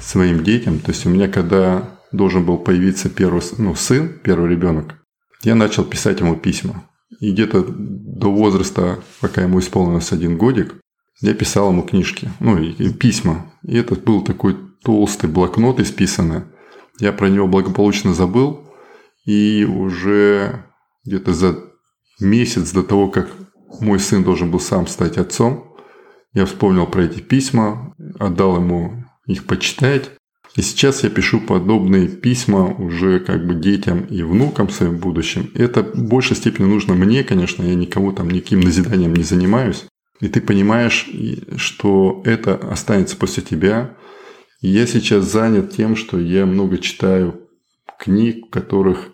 своим детям. То есть у меня, когда должен был появиться первый ну, сын, первый ребенок, я начал писать ему письма. И где-то до возраста, пока ему исполнилось один годик, я писал ему книжки, ну и письма. И это был такой толстый блокнот исписанный. Я про него благополучно забыл. И уже где-то за месяц до того, как мой сын должен был сам стать отцом, я вспомнил про эти письма, отдал ему их почитать. И сейчас я пишу подобные письма уже как бы детям и внукам своим будущим. Это в большей степени нужно мне, конечно, я никому там никаким назиданием не занимаюсь. И ты понимаешь, что это останется после тебя. Я сейчас занят тем, что я много читаю книг, в которых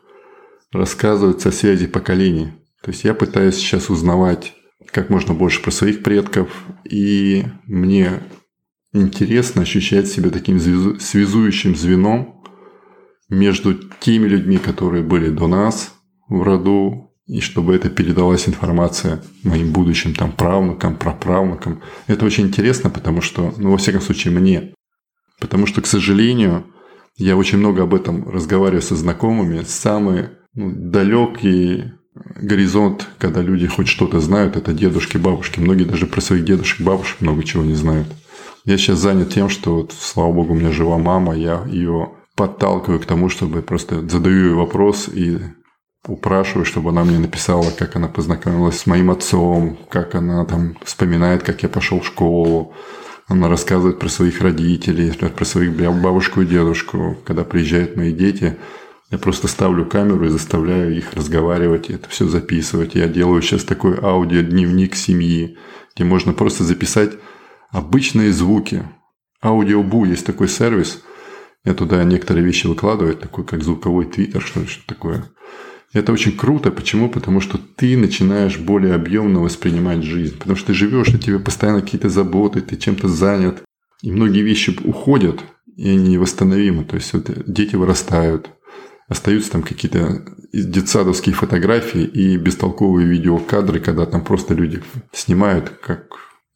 рассказывается о связи поколений. То есть я пытаюсь сейчас узнавать как можно больше про своих предков, и мне интересно ощущать себя таким связующим звеном между теми людьми, которые были до нас в роду, и чтобы это передалась информация моим будущим там правнукам, праправнукам. Это очень интересно, потому что, ну, во всяком случае, мне. Потому что, к сожалению, я очень много об этом разговариваю со знакомыми. Самый ну, далекий горизонт, когда люди хоть что-то знают, это дедушки, бабушки. Многие даже про своих дедушек, бабушек много чего не знают. Я сейчас занят тем, что вот, слава богу, у меня жива мама, я ее подталкиваю к тому, чтобы просто задаю ей вопрос и упрашиваю, чтобы она мне написала, как она познакомилась с моим отцом, как она там вспоминает, как я пошел в школу. Она рассказывает про своих родителей, про своих бабушку и дедушку. Когда приезжают мои дети, я просто ставлю камеру и заставляю их разговаривать, это все записывать. Я делаю сейчас такой аудиодневник семьи, где можно просто записать обычные звуки. Аудиобу есть такой сервис. Я туда некоторые вещи выкладываю, такой как звуковой твиттер, что что такое. Это очень круто. Почему? Потому что ты начинаешь более объемно воспринимать жизнь. Потому что ты живешь, и тебе постоянно какие-то заботы, ты чем-то занят. И многие вещи уходят, и они невосстановимы. То есть вот дети вырастают, остаются там какие-то детсадовские фотографии и бестолковые видеокадры, когда там просто люди снимают как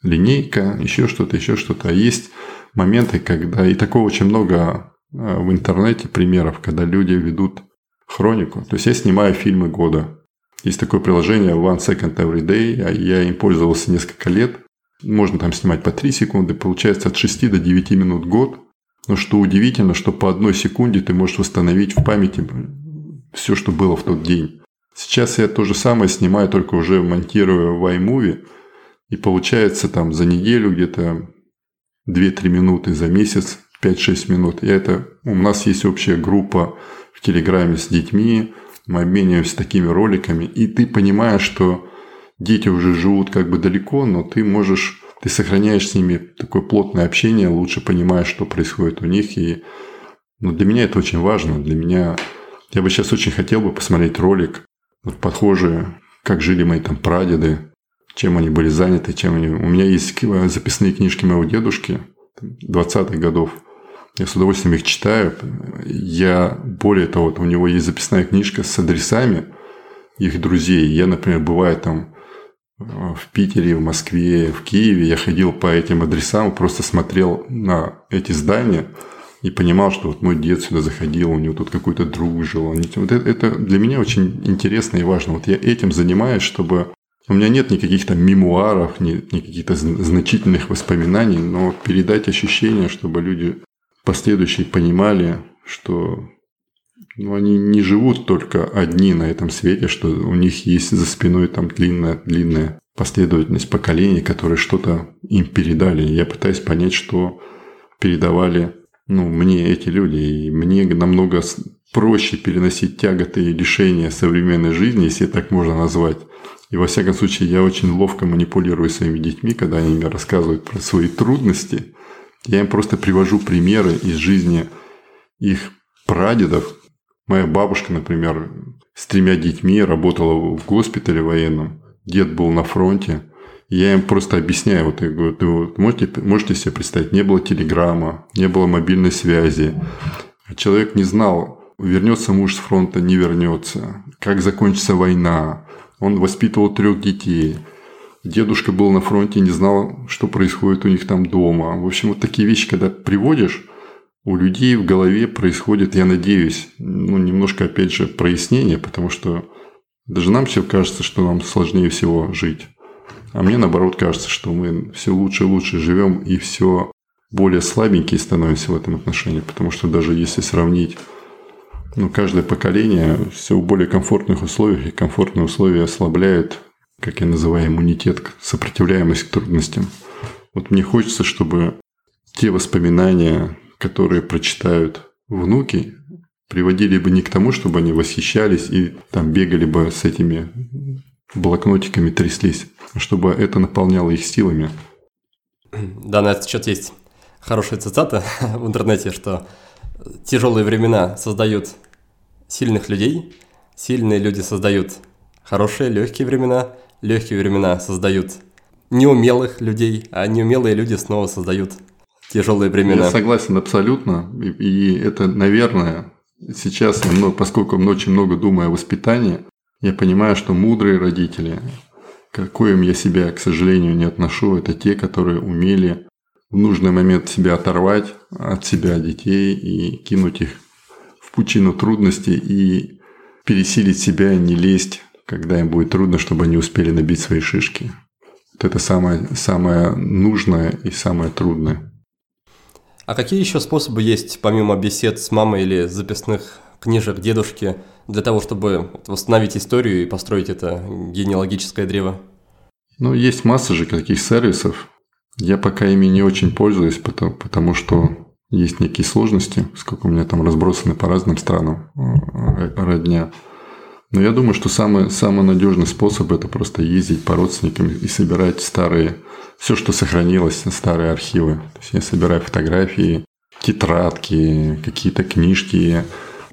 линейка, еще что-то, еще что-то. А есть моменты, когда... И такого очень много а, в интернете примеров, когда люди ведут хронику. То есть я снимаю фильмы года. Есть такое приложение One Second Every Day, я им пользовался несколько лет. Можно там снимать по 3 секунды, получается от 6 до 9 минут год. Но что удивительно, что по одной секунде ты можешь восстановить в памяти все, что было в тот день. Сейчас я то же самое снимаю, только уже монтирую в iMovie. И получается там за неделю где-то 2-3 минуты, за месяц 5-6 минут. И это у нас есть общая группа в Телеграме с детьми, мы обмениваемся такими роликами, и ты понимаешь, что дети уже живут как бы далеко, но ты можешь, ты сохраняешь с ними такое плотное общение, лучше понимаешь, что происходит у них. И ну, для меня это очень важно. Для меня я бы сейчас очень хотел бы посмотреть ролик, вот похожий, как жили мои там прадеды, чем они были заняты, чем они... У меня есть записные книжки моего дедушки 20-х годов. Я с удовольствием их читаю. Я, более того, у него есть записная книжка с адресами их друзей. Я, например, бываю там э, в Питере, в Москве, в Киеве. Я ходил по этим адресам, просто смотрел на эти здания и понимал, что вот мой дед сюда заходил, у него тут какой-то друг жил. Вот это, это для меня очень интересно и важно. Вот я этим занимаюсь, чтобы у меня нет никаких там мемуаров, ни, ни каких-то значительных воспоминаний, но передать ощущение, чтобы люди последующие понимали, что ну, они не живут только одни на этом свете, что у них есть за спиной там длинная-длинная последовательность поколений, которые что-то им передали. Я пытаюсь понять, что передавали ну, мне эти люди. И мне намного проще переносить тяготы и лишения современной жизни, если так можно назвать. И во всяком случае, я очень ловко манипулирую своими детьми, когда они мне рассказывают про свои трудности – я им просто привожу примеры из жизни их прадедов. Моя бабушка, например, с тремя детьми работала в госпитале военном. Дед был на фронте. Я им просто объясняю, вот я говорю, вы можете, можете себе представить, не было телеграмма, не было мобильной связи. Человек не знал, вернется муж с фронта, не вернется, как закончится война. Он воспитывал трех детей – Дедушка был на фронте, не знал, что происходит у них там дома. В общем, вот такие вещи, когда приводишь, у людей в голове происходит, я надеюсь, ну, немножко, опять же, прояснение, потому что даже нам все кажется, что нам сложнее всего жить. А мне, наоборот, кажется, что мы все лучше и лучше живем и все более слабенькие становимся в этом отношении. Потому что даже если сравнить ну, каждое поколение все в более комфортных условиях, и комфортные условия ослабляют как я называю, иммунитет, сопротивляемость к трудностям. Вот мне хочется, чтобы те воспоминания, которые прочитают внуки, приводили бы не к тому, чтобы они восхищались и там бегали бы с этими блокнотиками, тряслись, а чтобы это наполняло их силами. Да, на этот счет есть хорошая цитата в интернете, что тяжелые времена создают сильных людей, сильные люди создают хорошие, легкие времена, легкие времена создают неумелых людей, а неумелые люди снова создают тяжелые времена. Я согласен абсолютно. И, и это, наверное, сейчас, поскольку очень много думаю о воспитании, я понимаю, что мудрые родители, какоим я себя, к сожалению, не отношу, это те, которые умели в нужный момент себя оторвать от себя детей и кинуть их в пучину трудностей и пересилить себя, не лезть когда им будет трудно, чтобы они успели набить свои шишки. Вот это самое, самое нужное и самое трудное. А какие еще способы есть, помимо бесед с мамой или записных книжек дедушки, для того, чтобы восстановить историю и построить это генеалогическое древо? Ну, есть масса же таких сервисов. Я пока ими не очень пользуюсь, потому, потому что есть некие сложности, сколько у меня там разбросаны по разным странам э, э, родня. Но я думаю, что самый, самый надежный способ – это просто ездить по родственникам и собирать старые, все, что сохранилось, старые архивы. То есть я собираю фотографии, тетрадки, какие-то книжки,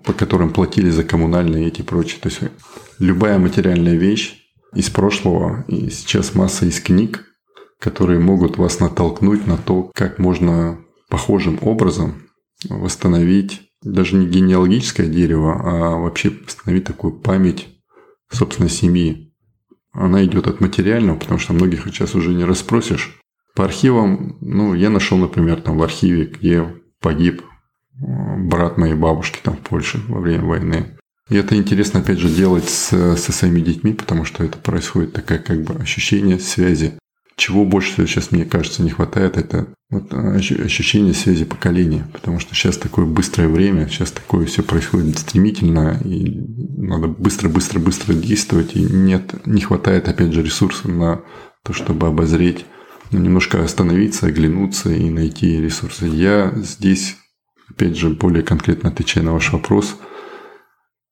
по которым платили за коммунальные эти прочие. То есть любая материальная вещь из прошлого, и сейчас масса из книг, которые могут вас натолкнуть на то, как можно похожим образом восстановить даже не генеалогическое дерево, а вообще восстановить такую память собственной семьи. Она идет от материального, потому что многих сейчас уже не расспросишь. По архивам, ну, я нашел, например, там в архиве, где погиб э, брат моей бабушки там в Польше во время войны. И это интересно, опять же, делать с, со своими детьми, потому что это происходит такое как бы ощущение связи чего больше всего сейчас, мне кажется, не хватает, это вот ощущение связи поколений. Потому что сейчас такое быстрое время, сейчас такое все происходит стремительно, и надо быстро-быстро-быстро действовать, и нет, не хватает, опять же, ресурсов на то, чтобы обозреть, ну, немножко остановиться, оглянуться и найти ресурсы. Я здесь, опять же, более конкретно отвечая на ваш вопрос,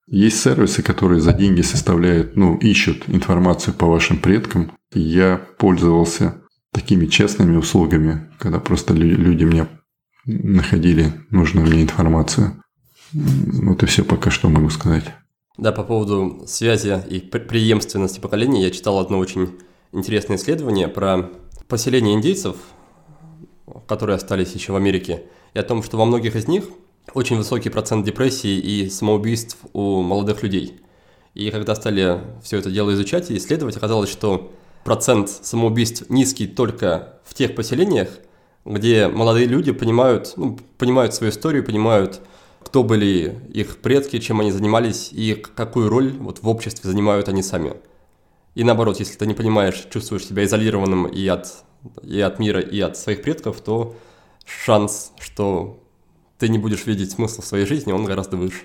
есть сервисы, которые за деньги составляют, ну, ищут информацию по вашим предкам. Я пользовался такими честными услугами, когда просто люди мне находили нужную мне информацию. Вот и все пока что могу сказать. Да, по поводу связи и преемственности поколений я читал одно очень интересное исследование про поселения индейцев, которые остались еще в Америке, и о том, что во многих из них очень высокий процент депрессии и самоубийств у молодых людей. И когда стали все это дело изучать и исследовать, оказалось, что процент самоубийств низкий только в тех поселениях, где молодые люди понимают, ну, понимают свою историю, понимают, кто были их предки, чем они занимались и какую роль вот в обществе занимают они сами. И наоборот, если ты не понимаешь, чувствуешь себя изолированным и от, и от мира, и от своих предков, то шанс, что ты не будешь видеть смысл в своей жизни, он гораздо выше.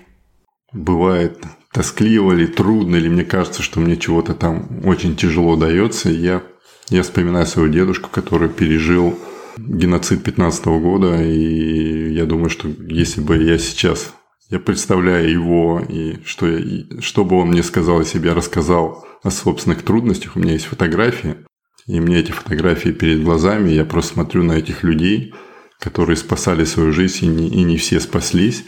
Бывает тоскливо или трудно, или мне кажется, что мне чего-то там очень тяжело дается. Я, я вспоминаю своего дедушку, который пережил геноцид 15 года, и я думаю, что если бы я сейчас, я представляю его, и что, я, и что бы он мне сказал, если бы я рассказал о собственных трудностях, у меня есть фотографии, и мне эти фотографии перед глазами, я просто смотрю на этих людей, которые спасали свою жизнь, и не, и не все спаслись.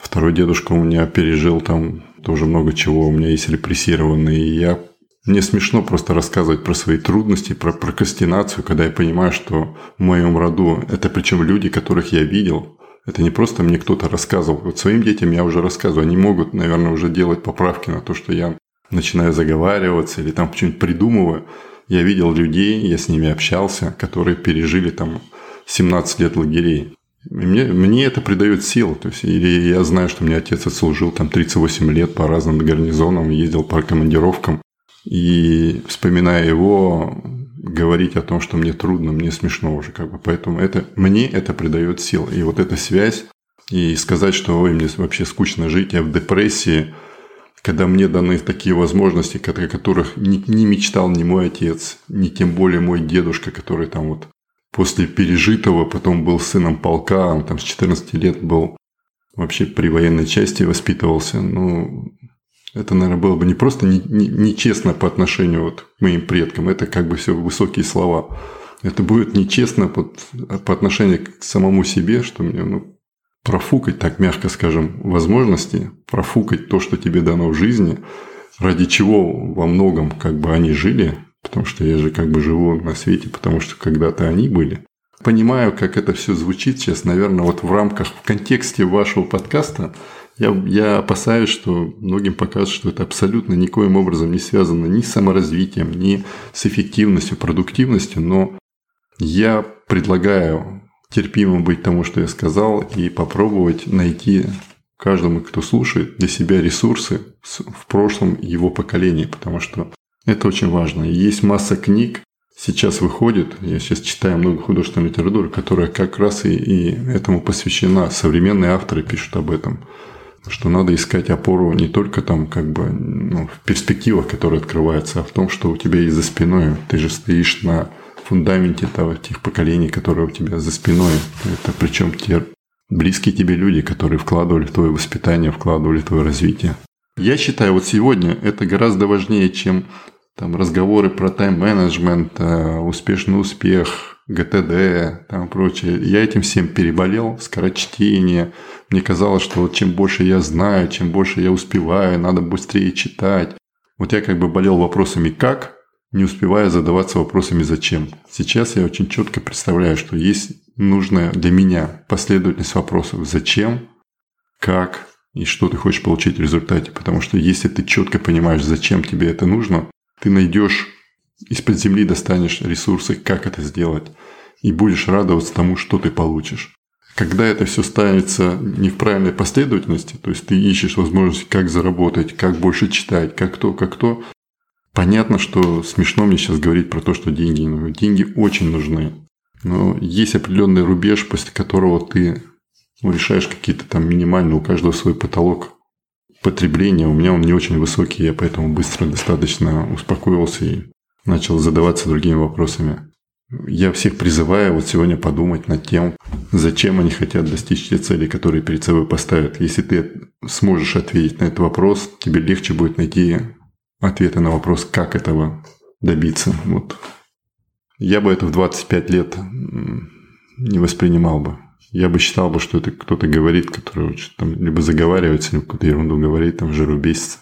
Второй дедушка у меня пережил там тоже много чего, у меня есть репрессированный, и я мне смешно просто рассказывать про свои трудности, про прокрастинацию, когда я понимаю, что в моем роду, это причем люди, которых я видел, это не просто мне кто-то рассказывал. Вот своим детям я уже рассказываю. Они могут, наверное, уже делать поправки на то, что я начинаю заговариваться или там что-нибудь придумываю. Я видел людей, я с ними общался, которые пережили там 17 лет лагерей. Мне, мне это придает силу. То есть, или я знаю, что мне отец отслужил там 38 лет по разным гарнизонам, ездил по командировкам. И вспоминая его, говорить о том, что мне трудно, мне смешно уже как бы. Поэтому это, мне это придает сил. И вот эта связь, и сказать, что ой, мне вообще скучно жить, я в депрессии, когда мне даны такие возможности, о которых не, не мечтал ни мой отец, ни тем более мой дедушка, который там вот после пережитого потом был сыном полка, он там с 14 лет был вообще при военной части воспитывался. Ну, это, наверное, было бы не просто нечестно не, не по отношению вот к моим предкам, это как бы все высокие слова. Это будет нечестно по, по отношению к самому себе, что мне ну, профукать, так мягко скажем, возможности, профукать то, что тебе дано в жизни, ради чего во многом как бы они жили, потому что я же как бы живу на свете, потому что когда-то они были. Понимаю, как это все звучит сейчас, наверное, вот в рамках, в контексте вашего подкаста – я, я опасаюсь, что многим покажется, что это абсолютно никоим образом не связано ни с саморазвитием, ни с эффективностью, продуктивностью, но я предлагаю терпимым быть тому, что я сказал, и попробовать найти каждому, кто слушает, для себя ресурсы в прошлом его поколении, потому что это очень важно. есть масса книг, сейчас выходит, я сейчас читаю много художественной литературы, которая как раз и, и этому посвящена. Современные авторы пишут об этом что надо искать опору не только там как бы ну, в перспективах, которые открываются, а в том, что у тебя есть за спиной. Ты же стоишь на фундаменте того, тех поколений, которые у тебя за спиной. Это причем те близкие тебе люди, которые вкладывали в твое воспитание, вкладывали в твое развитие. Я считаю, вот сегодня это гораздо важнее, чем там разговоры про тайм-менеджмент, э, успешный успех, ГТД, там прочее. Я этим всем переболел, скорочтение. Мне казалось, что вот чем больше я знаю, чем больше я успеваю, надо быстрее читать. Вот я как бы болел вопросами «как», не успевая задаваться вопросами «зачем». Сейчас я очень четко представляю, что есть нужная для меня последовательность вопросов «зачем», «как» и что ты хочешь получить в результате. Потому что если ты четко понимаешь, зачем тебе это нужно, ты найдешь из-под земли достанешь ресурсы, как это сделать, и будешь радоваться тому, что ты получишь. Когда это все ставится не в правильной последовательности, то есть ты ищешь возможности, как заработать, как больше читать, как то, как то, понятно, что смешно мне сейчас говорить про то, что деньги нужны. Деньги очень нужны. Но есть определенный рубеж, после которого ты ну, решаешь какие-то там минимальные, у каждого свой потолок потребления. У меня он не очень высокий, я поэтому быстро достаточно успокоился и начал задаваться другими вопросами. Я всех призываю вот сегодня подумать над тем, зачем они хотят достичь те цели, которые перед собой поставят. Если ты сможешь ответить на этот вопрос, тебе легче будет найти ответы на вопрос, как этого добиться. Вот. Я бы это в 25 лет не воспринимал бы. Я бы считал бы, что это кто-то говорит, который там либо заговаривается, либо какую-то ерунду говорит, там жиру бесится.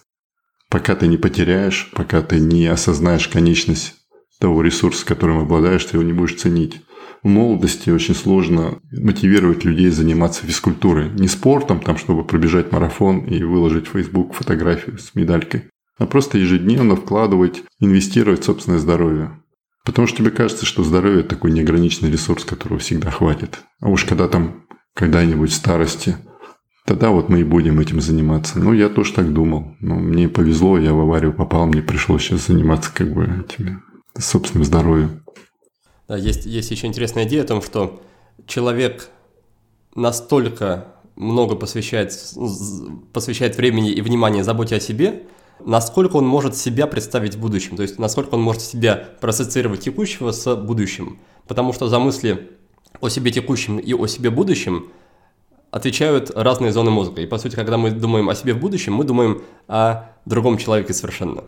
Пока ты не потеряешь, пока ты не осознаешь конечность того ресурса, которым обладаешь, ты его не будешь ценить. В молодости очень сложно мотивировать людей заниматься физкультурой. Не спортом, там, чтобы пробежать марафон и выложить в Facebook фотографию с медалькой, а просто ежедневно вкладывать, инвестировать в собственное здоровье. Потому что тебе кажется, что здоровье – такой неограниченный ресурс, которого всегда хватит. А уж когда там когда-нибудь старости, тогда вот мы и будем этим заниматься. Ну, я тоже так думал. Но мне повезло, я в аварию попал, мне пришлось сейчас заниматься как бы этими собственным здоровьем. Да, есть, есть еще интересная идея о том, что человек настолько много посвящает, посвящает времени и внимания заботе о себе, насколько он может себя представить в будущем, то есть насколько он может себя проассоциировать текущего с будущим. Потому что за мысли о себе текущем и о себе будущем отвечают разные зоны мозга. И по сути, когда мы думаем о себе в будущем, мы думаем о другом человеке совершенно.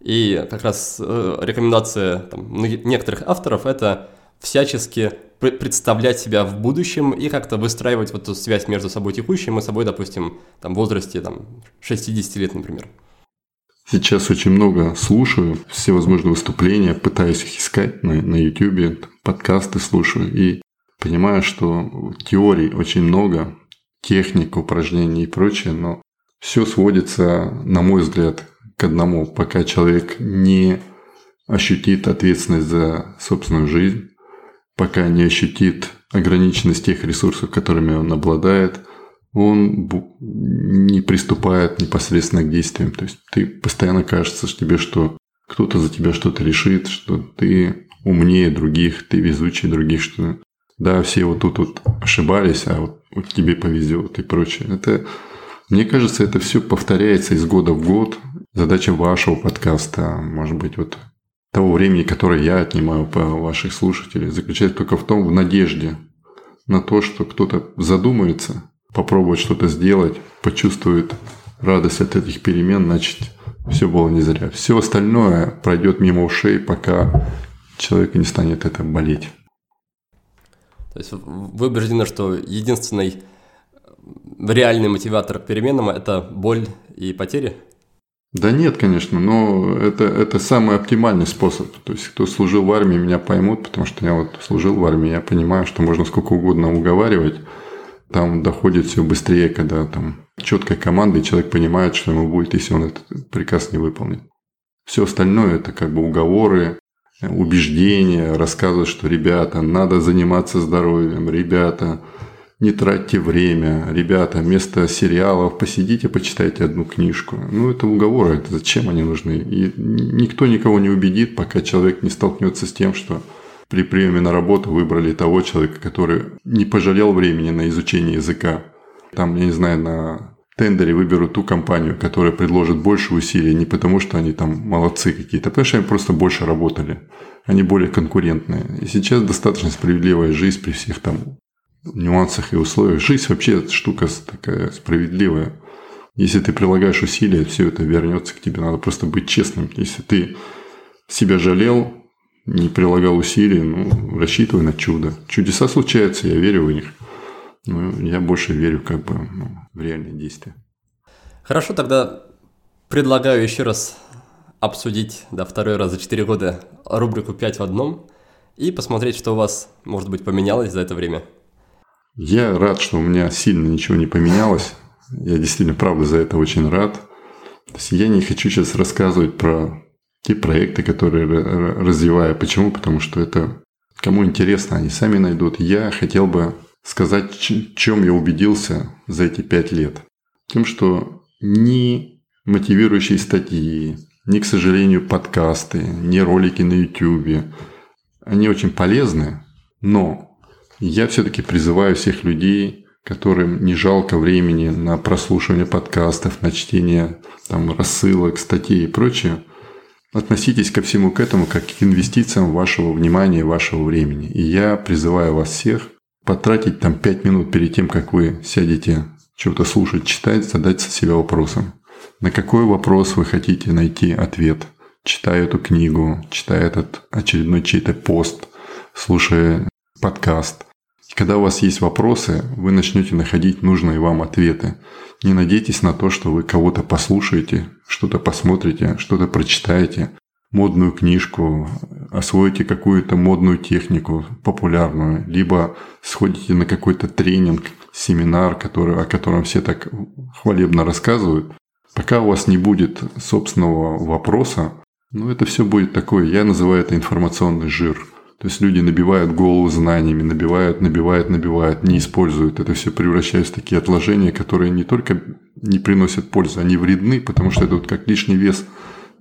И как раз э, рекомендация там, некоторых авторов – это всячески представлять себя в будущем и как-то выстраивать вот эту связь между собой текущим и собой, допустим, там, в возрасте там, 60 лет, например. Сейчас очень много слушаю, все возможные выступления, пытаюсь их искать на, на YouTube, подкасты слушаю и понимаю, что теорий очень много, техник, упражнений и прочее, но все сводится, на мой взгляд, к одному, пока человек не ощутит ответственность за собственную жизнь, пока не ощутит ограниченность тех ресурсов, которыми он обладает, он не приступает непосредственно к действиям. То есть ты постоянно кажется что тебе, что кто-то за тебя что-то решит, что ты умнее других, ты везучее других, что да, все вот тут вот ошибались, а вот, вот тебе повезет и прочее. Это, мне кажется, это все повторяется из года в год, задача вашего подкаста, может быть, вот того времени, которое я отнимаю по ваших слушателей, заключается только в том, в надежде на то, что кто-то задумается, попробует что-то сделать, почувствует радость от этих перемен, значит, все было не зря. Все остальное пройдет мимо ушей, пока человека не станет это болеть. То есть вы убеждены, что единственный реальный мотиватор к переменам – это боль и потери? Да нет, конечно, но это, это самый оптимальный способ. То есть, кто служил в армии, меня поймут, потому что я вот служил в армии, я понимаю, что можно сколько угодно уговаривать, там доходит все быстрее, когда там четкая команда, и человек понимает, что ему будет, если он этот приказ не выполнит. Все остальное это как бы уговоры, убеждения, рассказывают, что ребята, надо заниматься здоровьем, ребята, не тратьте время, ребята, вместо сериалов посидите, почитайте одну книжку. Ну, это уговоры, это зачем они нужны? И никто никого не убедит, пока человек не столкнется с тем, что при приеме на работу выбрали того человека, который не пожалел времени на изучение языка. Там, я не знаю, на тендере выберут ту компанию, которая предложит больше усилий, не потому что они там молодцы какие-то, а потому что они просто больше работали. Они более конкурентные. И сейчас достаточно справедливая жизнь при всех там нюансах и условиях. Жизнь вообще штука такая справедливая. Если ты прилагаешь усилия, все это вернется к тебе. Надо просто быть честным. Если ты себя жалел, не прилагал усилий, ну, рассчитывай на чудо. Чудеса случаются, я верю в них. Но я больше верю как бы ну, в реальные действия. Хорошо, тогда предлагаю еще раз обсудить, да, второй раз за 4 года рубрику «5 в одном» и посмотреть, что у вас, может быть, поменялось за это время. Я рад, что у меня сильно ничего не поменялось. Я действительно, правда, за это очень рад. То есть я не хочу сейчас рассказывать про те проекты, которые развиваю. Почему? Потому что это кому интересно, они сами найдут. Я хотел бы сказать, чем я убедился за эти пять лет. Тем, что ни мотивирующие статьи, ни, к сожалению, подкасты, ни ролики на YouTube, они очень полезны, но я все-таки призываю всех людей, которым не жалко времени на прослушивание подкастов, на чтение там, рассылок, статей и прочее – относитесь ко всему к этому как к инвестициям вашего внимания, вашего времени. И я призываю вас всех потратить там 5 минут перед тем, как вы сядете что-то слушать, читать, задать себе вопросом. На какой вопрос вы хотите найти ответ? Читая эту книгу, читая этот очередной чей-то пост, слушая подкаст. И когда у вас есть вопросы, вы начнете находить нужные вам ответы. Не надейтесь на то, что вы кого-то послушаете, что-то посмотрите, что-то прочитаете, модную книжку, освоите какую-то модную технику популярную, либо сходите на какой-то тренинг, семинар, который, о котором все так хвалебно рассказывают. Пока у вас не будет собственного вопроса, ну это все будет такое, я называю это информационный жир – то есть люди набивают голову знаниями, набивают, набивают, набивают, не используют. Это все превращается в такие отложения, которые не только не приносят пользы, они вредны, потому что это вот как лишний вес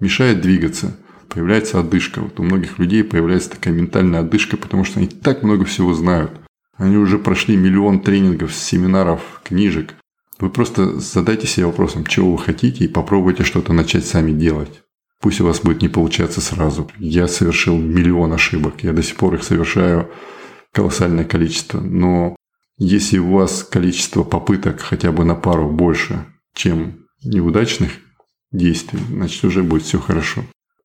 мешает двигаться. Появляется одышка. Вот у многих людей появляется такая ментальная одышка, потому что они так много всего знают. Они уже прошли миллион тренингов, семинаров, книжек. Вы просто задайте себе вопросом, чего вы хотите, и попробуйте что-то начать сами делать. Пусть у вас будет не получаться сразу. Я совершил миллион ошибок. Я до сих пор их совершаю колоссальное количество. Но если у вас количество попыток хотя бы на пару больше, чем неудачных действий, значит уже будет все хорошо.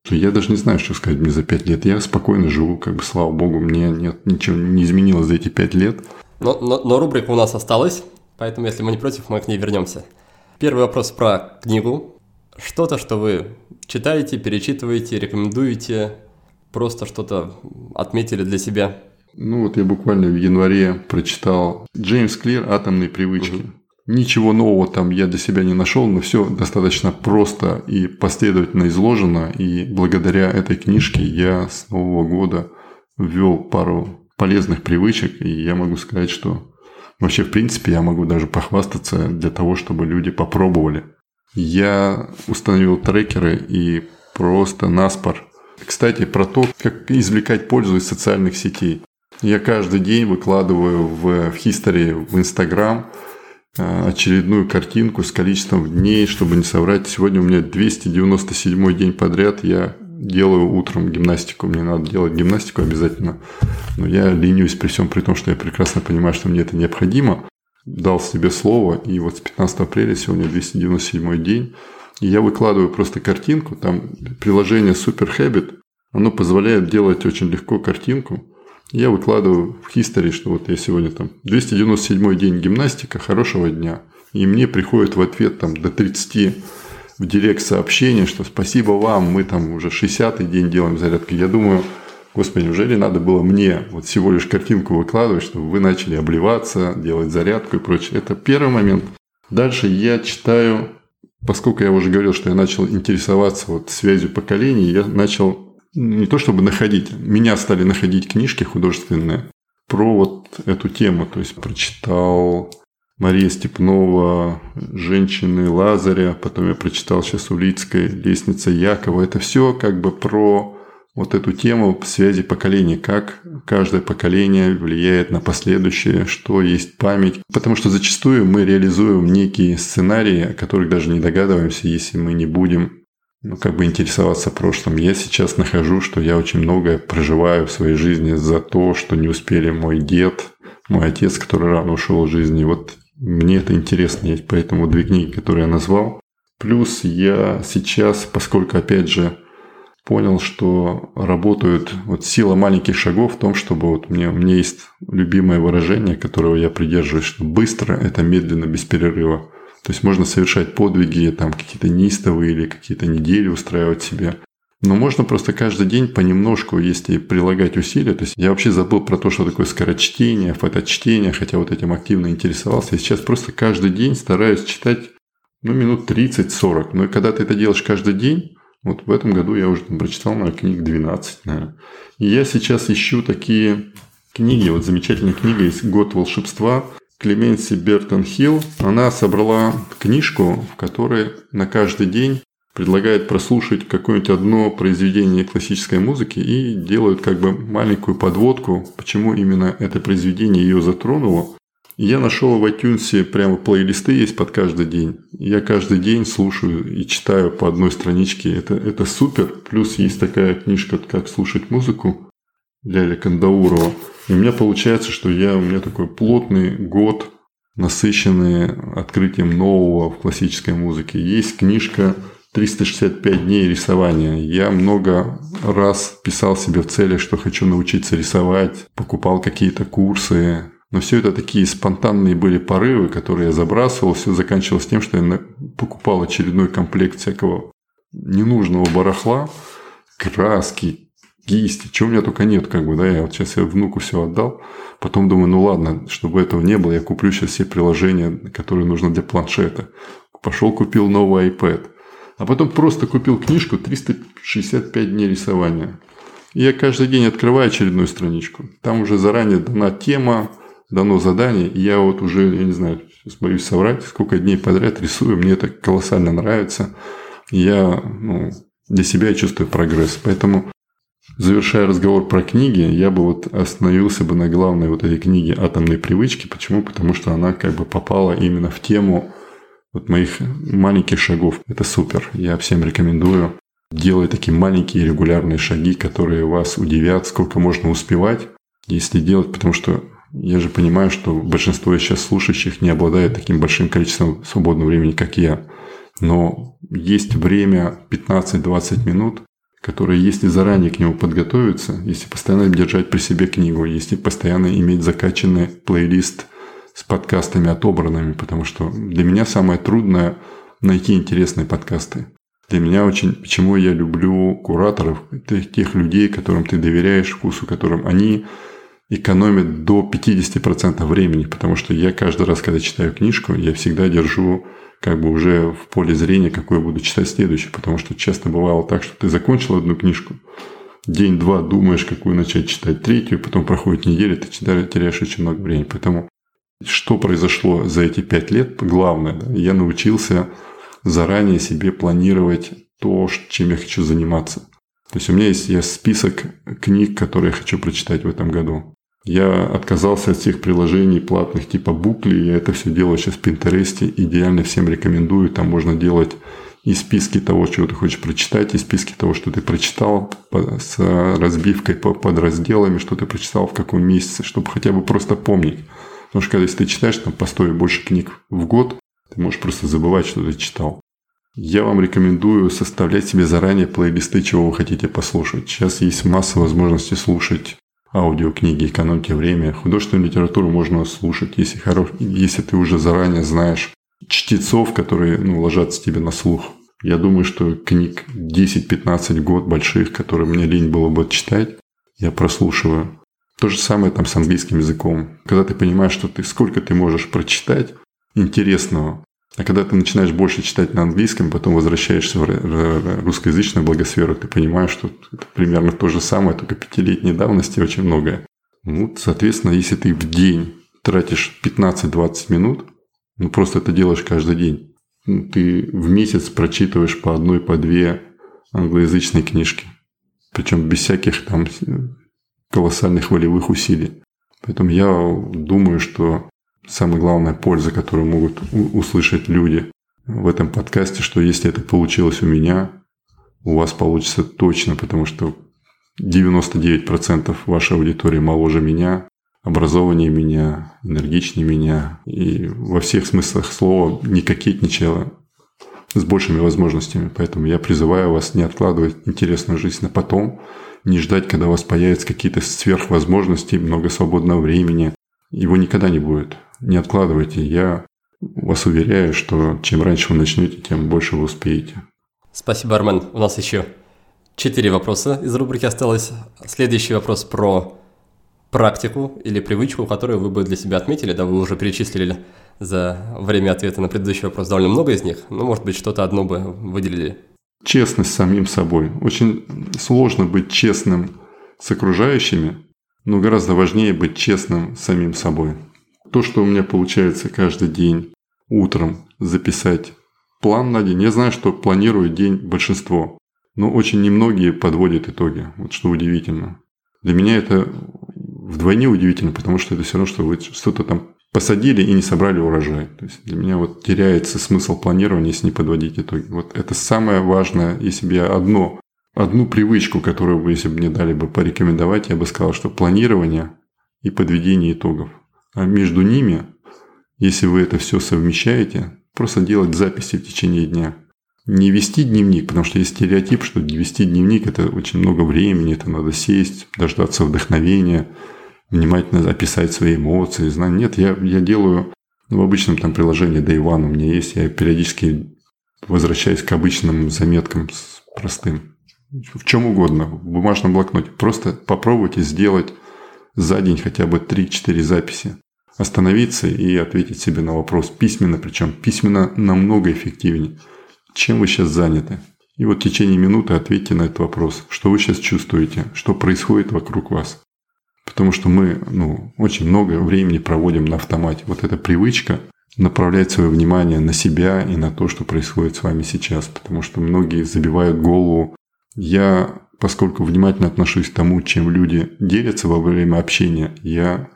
Я даже не знаю, что сказать мне за пять лет. Я спокойно живу, как бы, слава богу, мне нет, ничего не изменилось за эти пять лет. Но, но, но рубрика у нас осталась, поэтому, если мы не против, мы к ней вернемся. Первый вопрос про книгу. Что-то, что вы читаете, перечитываете, рекомендуете, просто что-то отметили для себя? Ну вот я буквально в январе прочитал Джеймс Клир «Атомные привычки». Угу. Ничего нового там я для себя не нашел, но все достаточно просто и последовательно изложено. И благодаря этой книжке я с Нового года ввел пару полезных привычек. И я могу сказать, что вообще в принципе я могу даже похвастаться для того, чтобы люди попробовали – я установил трекеры и просто наспор. Кстати, про то, как извлекать пользу из социальных сетей. Я каждый день выкладываю в, в History, в Instagram э, очередную картинку с количеством дней, чтобы не соврать. Сегодня у меня 297 день подряд. Я делаю утром гимнастику. Мне надо делать гимнастику обязательно. Но я ленюсь при всем при том, что я прекрасно понимаю, что мне это необходимо дал себе слово, и вот с 15 апреля сегодня 297 день, и я выкладываю просто картинку, там приложение Super Habit, оно позволяет делать очень легко картинку. Я выкладываю в history, что вот я сегодня там 297 день гимнастика, хорошего дня. И мне приходит в ответ там до 30 в директ сообщение, что спасибо вам, мы там уже 60-й день делаем зарядку. Я думаю, Господи, неужели надо было мне вот всего лишь картинку выкладывать, чтобы вы начали обливаться, делать зарядку и прочее. Это первый момент. Дальше я читаю, поскольку я уже говорил, что я начал интересоваться вот связью поколений, я начал не то чтобы находить, меня стали находить книжки художественные про вот эту тему. То есть прочитал Мария Степнова, «Женщины Лазаря», потом я прочитал сейчас Улицкой «Лестница Якова». Это все как бы про вот эту тему связи поколений, как каждое поколение влияет на последующее, что есть память. Потому что зачастую мы реализуем некие сценарии, о которых даже не догадываемся, если мы не будем ну, как бы интересоваться прошлым. Я сейчас нахожу, что я очень многое проживаю в своей жизни за то, что не успели мой дед, мой отец, который рано ушел из жизни. Вот мне это интересно, поэтому две книги, которые я назвал. Плюс я сейчас, поскольку, опять же, понял, что работают вот сила маленьких шагов в том, чтобы вот мне, у меня есть любимое выражение, которого я придерживаюсь, что быстро – это медленно, без перерыва. То есть можно совершать подвиги, там какие-то неистовые или какие-то недели устраивать себе. Но можно просто каждый день понемножку, если прилагать усилия. То есть я вообще забыл про то, что такое скорочтение, фоточтение, хотя вот этим активно интересовался. Я сейчас просто каждый день стараюсь читать ну, минут 30-40. Но когда ты это делаешь каждый день, вот в этом году я уже там прочитал, наверное, книг 12, наверное. И я сейчас ищу такие книги. Вот замечательная книга есть «Год волшебства» Клеменси Бертон Хилл. Она собрала книжку, в которой на каждый день предлагает прослушать какое-нибудь одно произведение классической музыки и делают как бы маленькую подводку, почему именно это произведение ее затронуло. Я нашел в iTunes прямо плейлисты есть под каждый день. Я каждый день слушаю и читаю по одной страничке. Это, это супер. Плюс есть такая книжка, как слушать музыку Ляля Кандаурова. И у меня получается, что я, у меня такой плотный год, насыщенный открытием нового в классической музыке. Есть книжка 365 дней рисования. Я много раз писал себе в цели, что хочу научиться рисовать, покупал какие-то курсы. Но все это такие спонтанные были порывы, которые я забрасывал. Все заканчивалось тем, что я покупал очередной комплект всякого ненужного барахла, краски, кисти, чего у меня только нет, как бы, да, я вот сейчас я внуку все отдал, потом думаю, ну ладно, чтобы этого не было, я куплю сейчас все приложения, которые нужны для планшета. Пошел купил новый iPad – а потом просто купил книжку «365 дней рисования». И я каждый день открываю очередную страничку. Там уже заранее дана тема, дано задание. И я вот уже, я не знаю, сейчас боюсь соврать, сколько дней подряд рисую. Мне это колоссально нравится. Я ну, для себя чувствую прогресс. Поэтому, завершая разговор про книги, я бы вот остановился бы на главной вот этой книге «Атомные привычки». Почему? Потому что она как бы попала именно в тему вот моих маленьких шагов. Это супер. Я всем рекомендую. Делать такие маленькие регулярные шаги, которые вас удивят, сколько можно успевать, если делать, потому что я же понимаю, что большинство сейчас слушающих не обладает таким большим количеством свободного времени, как я. Но есть время 15-20 минут, которые, если заранее к нему подготовиться, если постоянно держать при себе книгу, если постоянно иметь закачанный плейлист с подкастами отобранными, потому что для меня самое трудное найти интересные подкасты. Для меня очень, почему я люблю кураторов, тех людей, которым ты доверяешь вкусу, которым они экономят до 50% времени, потому что я каждый раз, когда читаю книжку, я всегда держу как бы уже в поле зрения, какой я буду читать следующий, потому что часто бывало так, что ты закончил одну книжку, день-два думаешь, какую начать читать третью, потом проходит неделя, ты теряешь очень много времени. Поэтому что произошло за эти пять лет? Главное, да, я научился заранее себе планировать то, чем я хочу заниматься. То есть у меня есть, есть список книг, которые я хочу прочитать в этом году. Я отказался от всех приложений платных типа Букли. Я это все делаю сейчас в Пинтересте. Идеально всем рекомендую. Там можно делать и списки того, чего ты хочешь прочитать, и списки того, что ты прочитал, с разбивкой по подразделами, что ты прочитал в каком месяце, чтобы хотя бы просто помнить. Потому что когда если ты читаешь там по 100 и больше книг в год, ты можешь просто забывать, что ты читал. Я вам рекомендую составлять себе заранее плейлисты, чего вы хотите послушать. Сейчас есть масса возможностей слушать аудиокниги, экономьте время. Художественную литературу можно слушать, если, хорош... если ты уже заранее знаешь чтецов, которые ну, ложатся тебе на слух. Я думаю, что книг 10-15 год больших, которые мне лень было бы читать, я прослушиваю. То же самое там с английским языком. Когда ты понимаешь, что ты сколько ты можешь прочитать интересного, а когда ты начинаешь больше читать на английском, потом возвращаешься в русскоязычную благосферу, ты понимаешь, что это примерно то же самое, только пятилетней давности очень многое. Ну, соответственно, если ты в день тратишь 15-20 минут, ну просто это делаешь каждый день, ну, ты в месяц прочитываешь по одной, по две англоязычные книжки. Причем без всяких там колоссальных волевых усилий. Поэтому я думаю, что самая главная польза, которую могут услышать люди в этом подкасте, что если это получилось у меня, у вас получится точно, потому что 99% вашей аудитории моложе меня, образованнее меня, энергичнее меня и во всех смыслах слова не кокетничала с большими возможностями. Поэтому я призываю вас не откладывать интересную жизнь на потом, не ждать, когда у вас появятся какие-то сверхвозможности, много свободного времени. Его никогда не будет. Не откладывайте. Я вас уверяю, что чем раньше вы начнете, тем больше вы успеете. Спасибо, Армен. У нас еще четыре вопроса из рубрики осталось. Следующий вопрос про практику или привычку, которую вы бы для себя отметили, да, вы уже перечислили за время ответа на предыдущий вопрос довольно много из них, но, может быть, что-то одно бы выделили. Честность с самим собой. Очень сложно быть честным с окружающими, но гораздо важнее быть честным с самим собой. То, что у меня получается каждый день утром записать план на день. Я знаю, что планирует день большинство, но очень немногие подводят итоги. Вот что удивительно. Для меня это вдвойне удивительно, потому что это все равно, что вы что-то там посадили и не собрали урожай. То есть для меня вот теряется смысл планирования, если не подводить итоги. Вот это самое важное, если бы я одно, одну привычку, которую бы, если бы мне дали бы порекомендовать, я бы сказал, что планирование и подведение итогов. А между ними, если вы это все совмещаете, просто делать записи в течение дня. Не вести дневник, потому что есть стереотип, что вести дневник – это очень много времени, это надо сесть, дождаться вдохновения – внимательно описать свои эмоции, знания. Нет, я, я делаю ну, в обычном там приложении Day One у меня есть, я периодически возвращаюсь к обычным заметкам с простым. В чем угодно, в бумажном блокноте. Просто попробуйте сделать за день хотя бы 3-4 записи. Остановиться и ответить себе на вопрос письменно, причем письменно намного эффективнее. Чем вы сейчас заняты? И вот в течение минуты ответьте на этот вопрос. Что вы сейчас чувствуете? Что происходит вокруг вас? Потому что мы ну, очень много времени проводим на автомате. Вот эта привычка направлять свое внимание на себя и на то, что происходит с вами сейчас. Потому что многие забивают голову. Я, поскольку внимательно отношусь к тому, чем люди делятся во время общения, я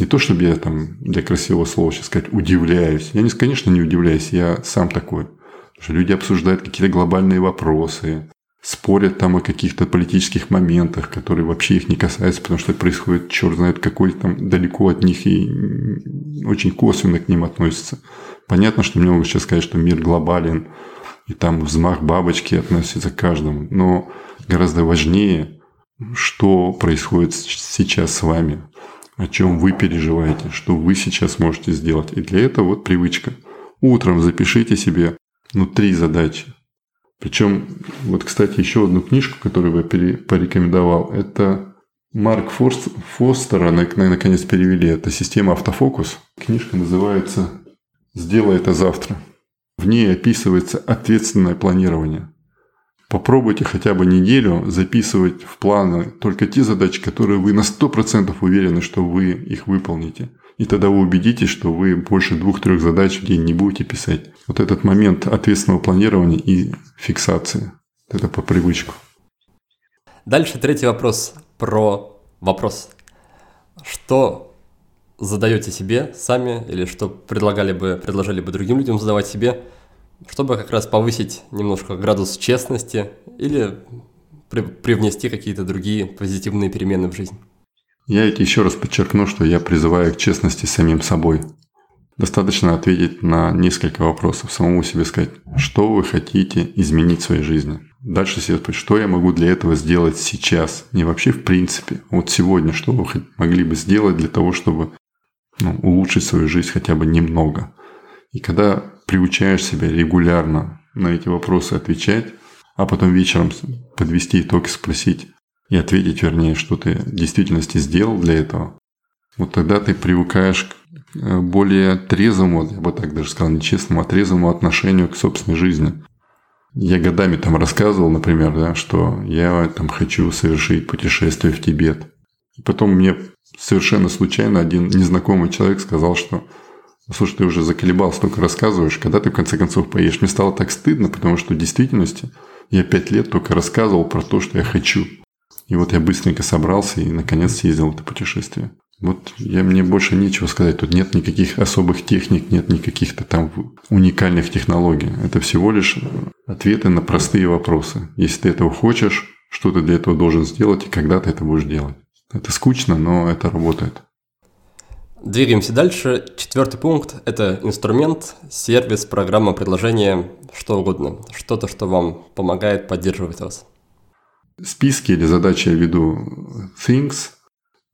не то, чтобы я там для красивого слова сейчас сказать удивляюсь. Я, не, конечно, не удивляюсь, я сам такой. Потому что люди обсуждают какие-то глобальные вопросы, спорят там о каких-то политических моментах, которые вообще их не касаются, потому что происходит, черт знает какой там далеко от них и очень косвенно к ним относится. Понятно, что мне могут сейчас сказать, что мир глобален, и там взмах бабочки относится к каждому. Но гораздо важнее, что происходит сейчас с вами, о чем вы переживаете, что вы сейчас можете сделать. И для этого вот привычка. Утром запишите себе ну, три задачи. Причем, вот, кстати, еще одну книжку, которую я порекомендовал, это Марк Фостера, наконец перевели, это «Система автофокус». Книжка называется «Сделай это завтра». В ней описывается ответственное планирование. Попробуйте хотя бы неделю записывать в планы только те задачи, которые вы на 100% уверены, что вы их выполните. И тогда вы убедитесь, что вы больше двух-трех задач в день не будете писать. Вот этот момент ответственного планирования и фиксации. Это по привычку. Дальше третий вопрос про вопрос. Что задаете себе сами или что предлагали бы, предложили бы другим людям задавать себе, чтобы как раз повысить немножко градус честности или при, привнести какие-то другие позитивные перемены в жизнь? Я ведь еще раз подчеркну, что я призываю к честности самим собой. Достаточно ответить на несколько вопросов, самому себе сказать, что вы хотите изменить в своей жизни. Дальше себе спросить, что я могу для этого сделать сейчас, не вообще в принципе, вот сегодня, что вы могли бы сделать для того, чтобы ну, улучшить свою жизнь хотя бы немного. И когда приучаешь себя регулярно на эти вопросы отвечать, а потом вечером подвести итог и спросить, и ответить, вернее, что ты в действительности сделал для этого, вот тогда ты привыкаешь к э, более трезвому, я бы так даже сказал, не честному, а трезвому отношению к собственной жизни. Я годами там рассказывал, например, да, что я там хочу совершить путешествие в Тибет. И потом мне совершенно случайно один незнакомый человек сказал, что слушай, ты уже заколебал, столько рассказываешь, когда ты в конце концов поедешь? Мне стало так стыдно, потому что в действительности я пять лет только рассказывал про то, что я хочу. И вот я быстренько собрался и наконец съездил в это путешествие. Вот я, мне больше нечего сказать. Тут нет никаких особых техник, нет никаких-то там уникальных технологий. Это всего лишь ответы на простые вопросы. Если ты этого хочешь, что ты для этого должен сделать и когда ты это будешь делать. Это скучно, но это работает. Двигаемся дальше. Четвертый пункт – это инструмент, сервис, программа, предложение, что угодно. Что-то, что вам помогает поддерживать вас списки или задачи я веду Things.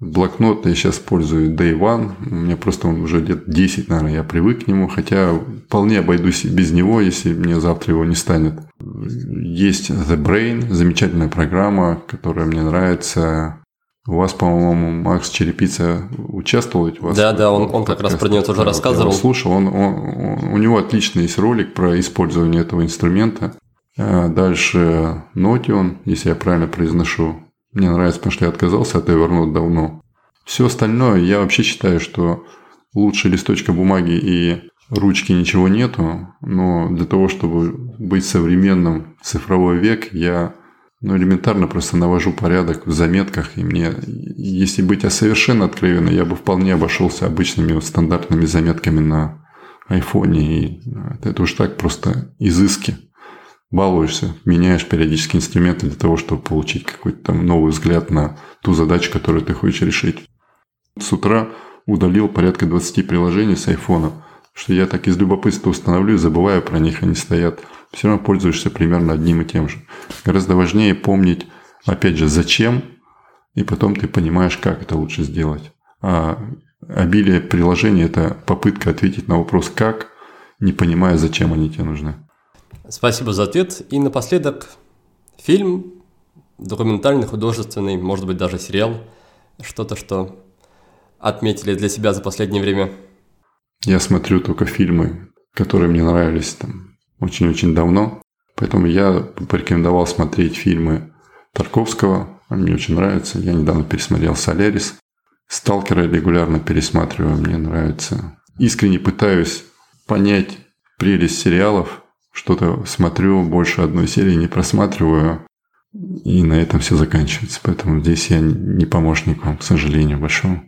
Блокнот я сейчас использую Day One. У меня просто он уже лет 10, наверное, я привык к нему. Хотя вполне обойдусь без него, если мне завтра его не станет. Есть The Brain, замечательная программа, которая мне нравится. У вас, по-моему, Макс Черепица участвовал у вас? Да, да, он, он как раз про нее тоже да, рассказывал. Я слушал, он, он, у него отличный есть ролик про использование этого инструмента. А дальше Notion, если я правильно произношу. Мне нравится, потому что я отказался от Evernote давно. Все остальное, я вообще считаю, что лучше листочка бумаги и ручки ничего нету, но для того, чтобы быть современным в цифровой век, я ну, элементарно просто навожу порядок в заметках, и мне, если быть совершенно откровенным, я бы вполне обошелся обычными вот стандартными заметками на айфоне, и это уж так просто изыски. Балуешься, меняешь периодически инструменты для того, чтобы получить какой-то там новый взгляд на ту задачу, которую ты хочешь решить. С утра удалил порядка 20 приложений с айфона, что я так из любопытства установлю и забываю про них, они стоят. Все равно пользуешься примерно одним и тем же. Гораздо важнее помнить, опять же, зачем, и потом ты понимаешь, как это лучше сделать. А обилие приложений – это попытка ответить на вопрос «как», не понимая, зачем они тебе нужны. Спасибо за ответ. И напоследок фильм, документальный, художественный, может быть, даже сериал, что-то, что отметили для себя за последнее время? Я смотрю только фильмы, которые мне нравились там очень-очень давно. Поэтому я порекомендовал смотреть фильмы Тарковского. Мне очень нравятся. Я недавно пересмотрел «Солярис». «Сталкера» регулярно пересматриваю. Мне нравится. Искренне пытаюсь понять прелесть сериалов. Что-то смотрю, больше одной серии не просматриваю. И на этом все заканчивается. Поэтому здесь я не помощник вам, к сожалению, большому.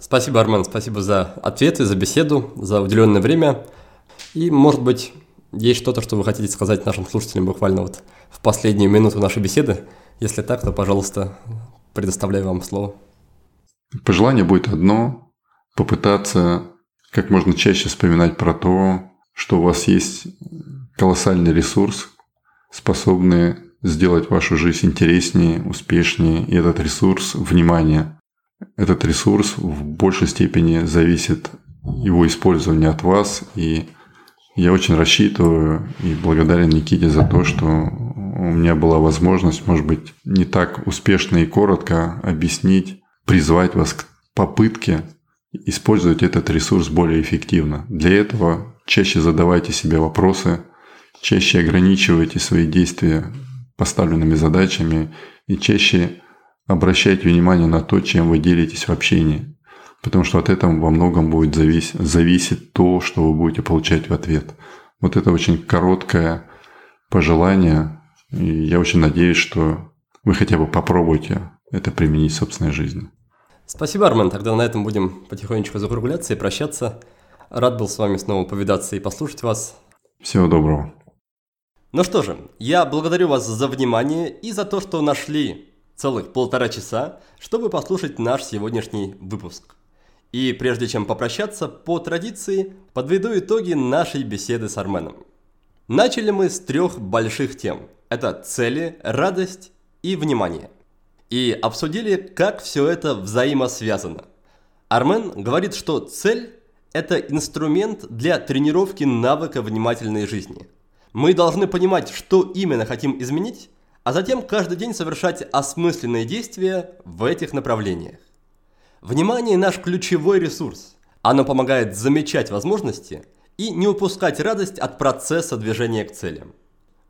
Спасибо, Армен, спасибо за ответы, за беседу, за уделенное время. И, может быть, есть что-то, что вы хотите сказать нашим слушателям буквально вот в последнюю минуту нашей беседы? Если так, то, пожалуйста, предоставляю вам слово. Пожелание будет одно – попытаться как можно чаще вспоминать про то, что у вас есть колоссальный ресурс, способный сделать вашу жизнь интереснее, успешнее. И этот ресурс – внимание – этот ресурс в большей степени зависит его использование от вас. И я очень рассчитываю и благодарен Никите за то, что у меня была возможность, может быть, не так успешно и коротко объяснить, призвать вас к попытке использовать этот ресурс более эффективно. Для этого чаще задавайте себе вопросы, чаще ограничивайте свои действия поставленными задачами и чаще обращайте внимание на то, чем вы делитесь в общении. Потому что от этого во многом будет зависеть, зависеть то, что вы будете получать в ответ. Вот это очень короткое пожелание. И я очень надеюсь, что вы хотя бы попробуйте это применить в собственной жизни. Спасибо, Армен. Тогда на этом будем потихонечку закругляться и прощаться. Рад был с вами снова повидаться и послушать вас. Всего доброго. Ну что же, я благодарю вас за внимание и за то, что нашли целых полтора часа, чтобы послушать наш сегодняшний выпуск. И прежде чем попрощаться, по традиции подведу итоги нашей беседы с Арменом. Начали мы с трех больших тем. Это цели, радость и внимание. И обсудили, как все это взаимосвязано. Армен говорит, что цель – это инструмент для тренировки навыка внимательной жизни. Мы должны понимать, что именно хотим изменить, а затем каждый день совершать осмысленные действия в этих направлениях. Внимание – наш ключевой ресурс. Оно помогает замечать возможности и не упускать радость от процесса движения к целям.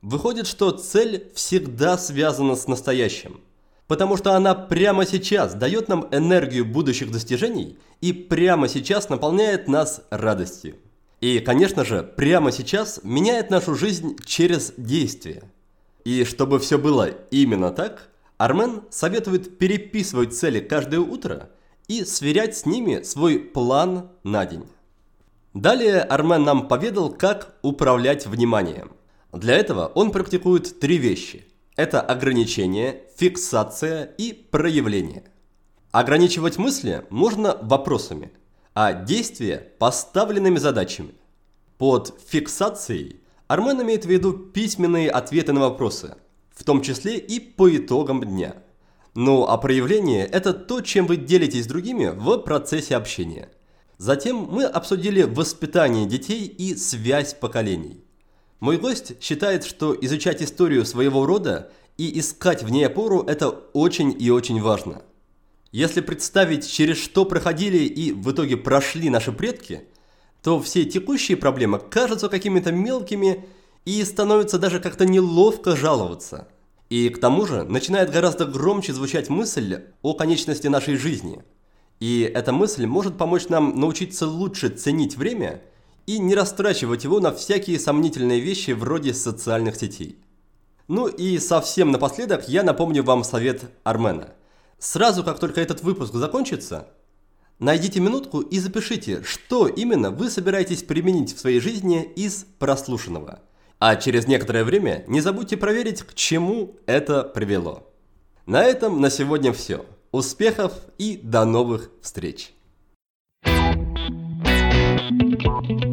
Выходит, что цель всегда связана с настоящим, потому что она прямо сейчас дает нам энергию будущих достижений и прямо сейчас наполняет нас радостью. И, конечно же, прямо сейчас меняет нашу жизнь через действие – и чтобы все было именно так, Армен советует переписывать цели каждое утро и сверять с ними свой план на день. Далее Армен нам поведал, как управлять вниманием. Для этого он практикует три вещи. Это ограничение, фиксация и проявление. Ограничивать мысли можно вопросами, а действия – поставленными задачами. Под фиксацией Армен имеет в виду письменные ответы на вопросы, в том числе и по итогам дня. Ну а проявление – это то, чем вы делитесь с другими в процессе общения. Затем мы обсудили воспитание детей и связь поколений. Мой гость считает, что изучать историю своего рода и искать в ней опору – это очень и очень важно. Если представить, через что проходили и в итоге прошли наши предки – то все текущие проблемы кажутся какими-то мелкими и становится даже как-то неловко жаловаться. И к тому же начинает гораздо громче звучать мысль о конечности нашей жизни. И эта мысль может помочь нам научиться лучше ценить время и не растрачивать его на всякие сомнительные вещи вроде социальных сетей. Ну и совсем напоследок я напомню вам совет Армена. Сразу, как только этот выпуск закончится, найдите минутку и запишите, что именно вы собираетесь применить в своей жизни из прослушанного. А через некоторое время не забудьте проверить, к чему это привело. На этом на сегодня все. Успехов и до новых встреч! Thank you.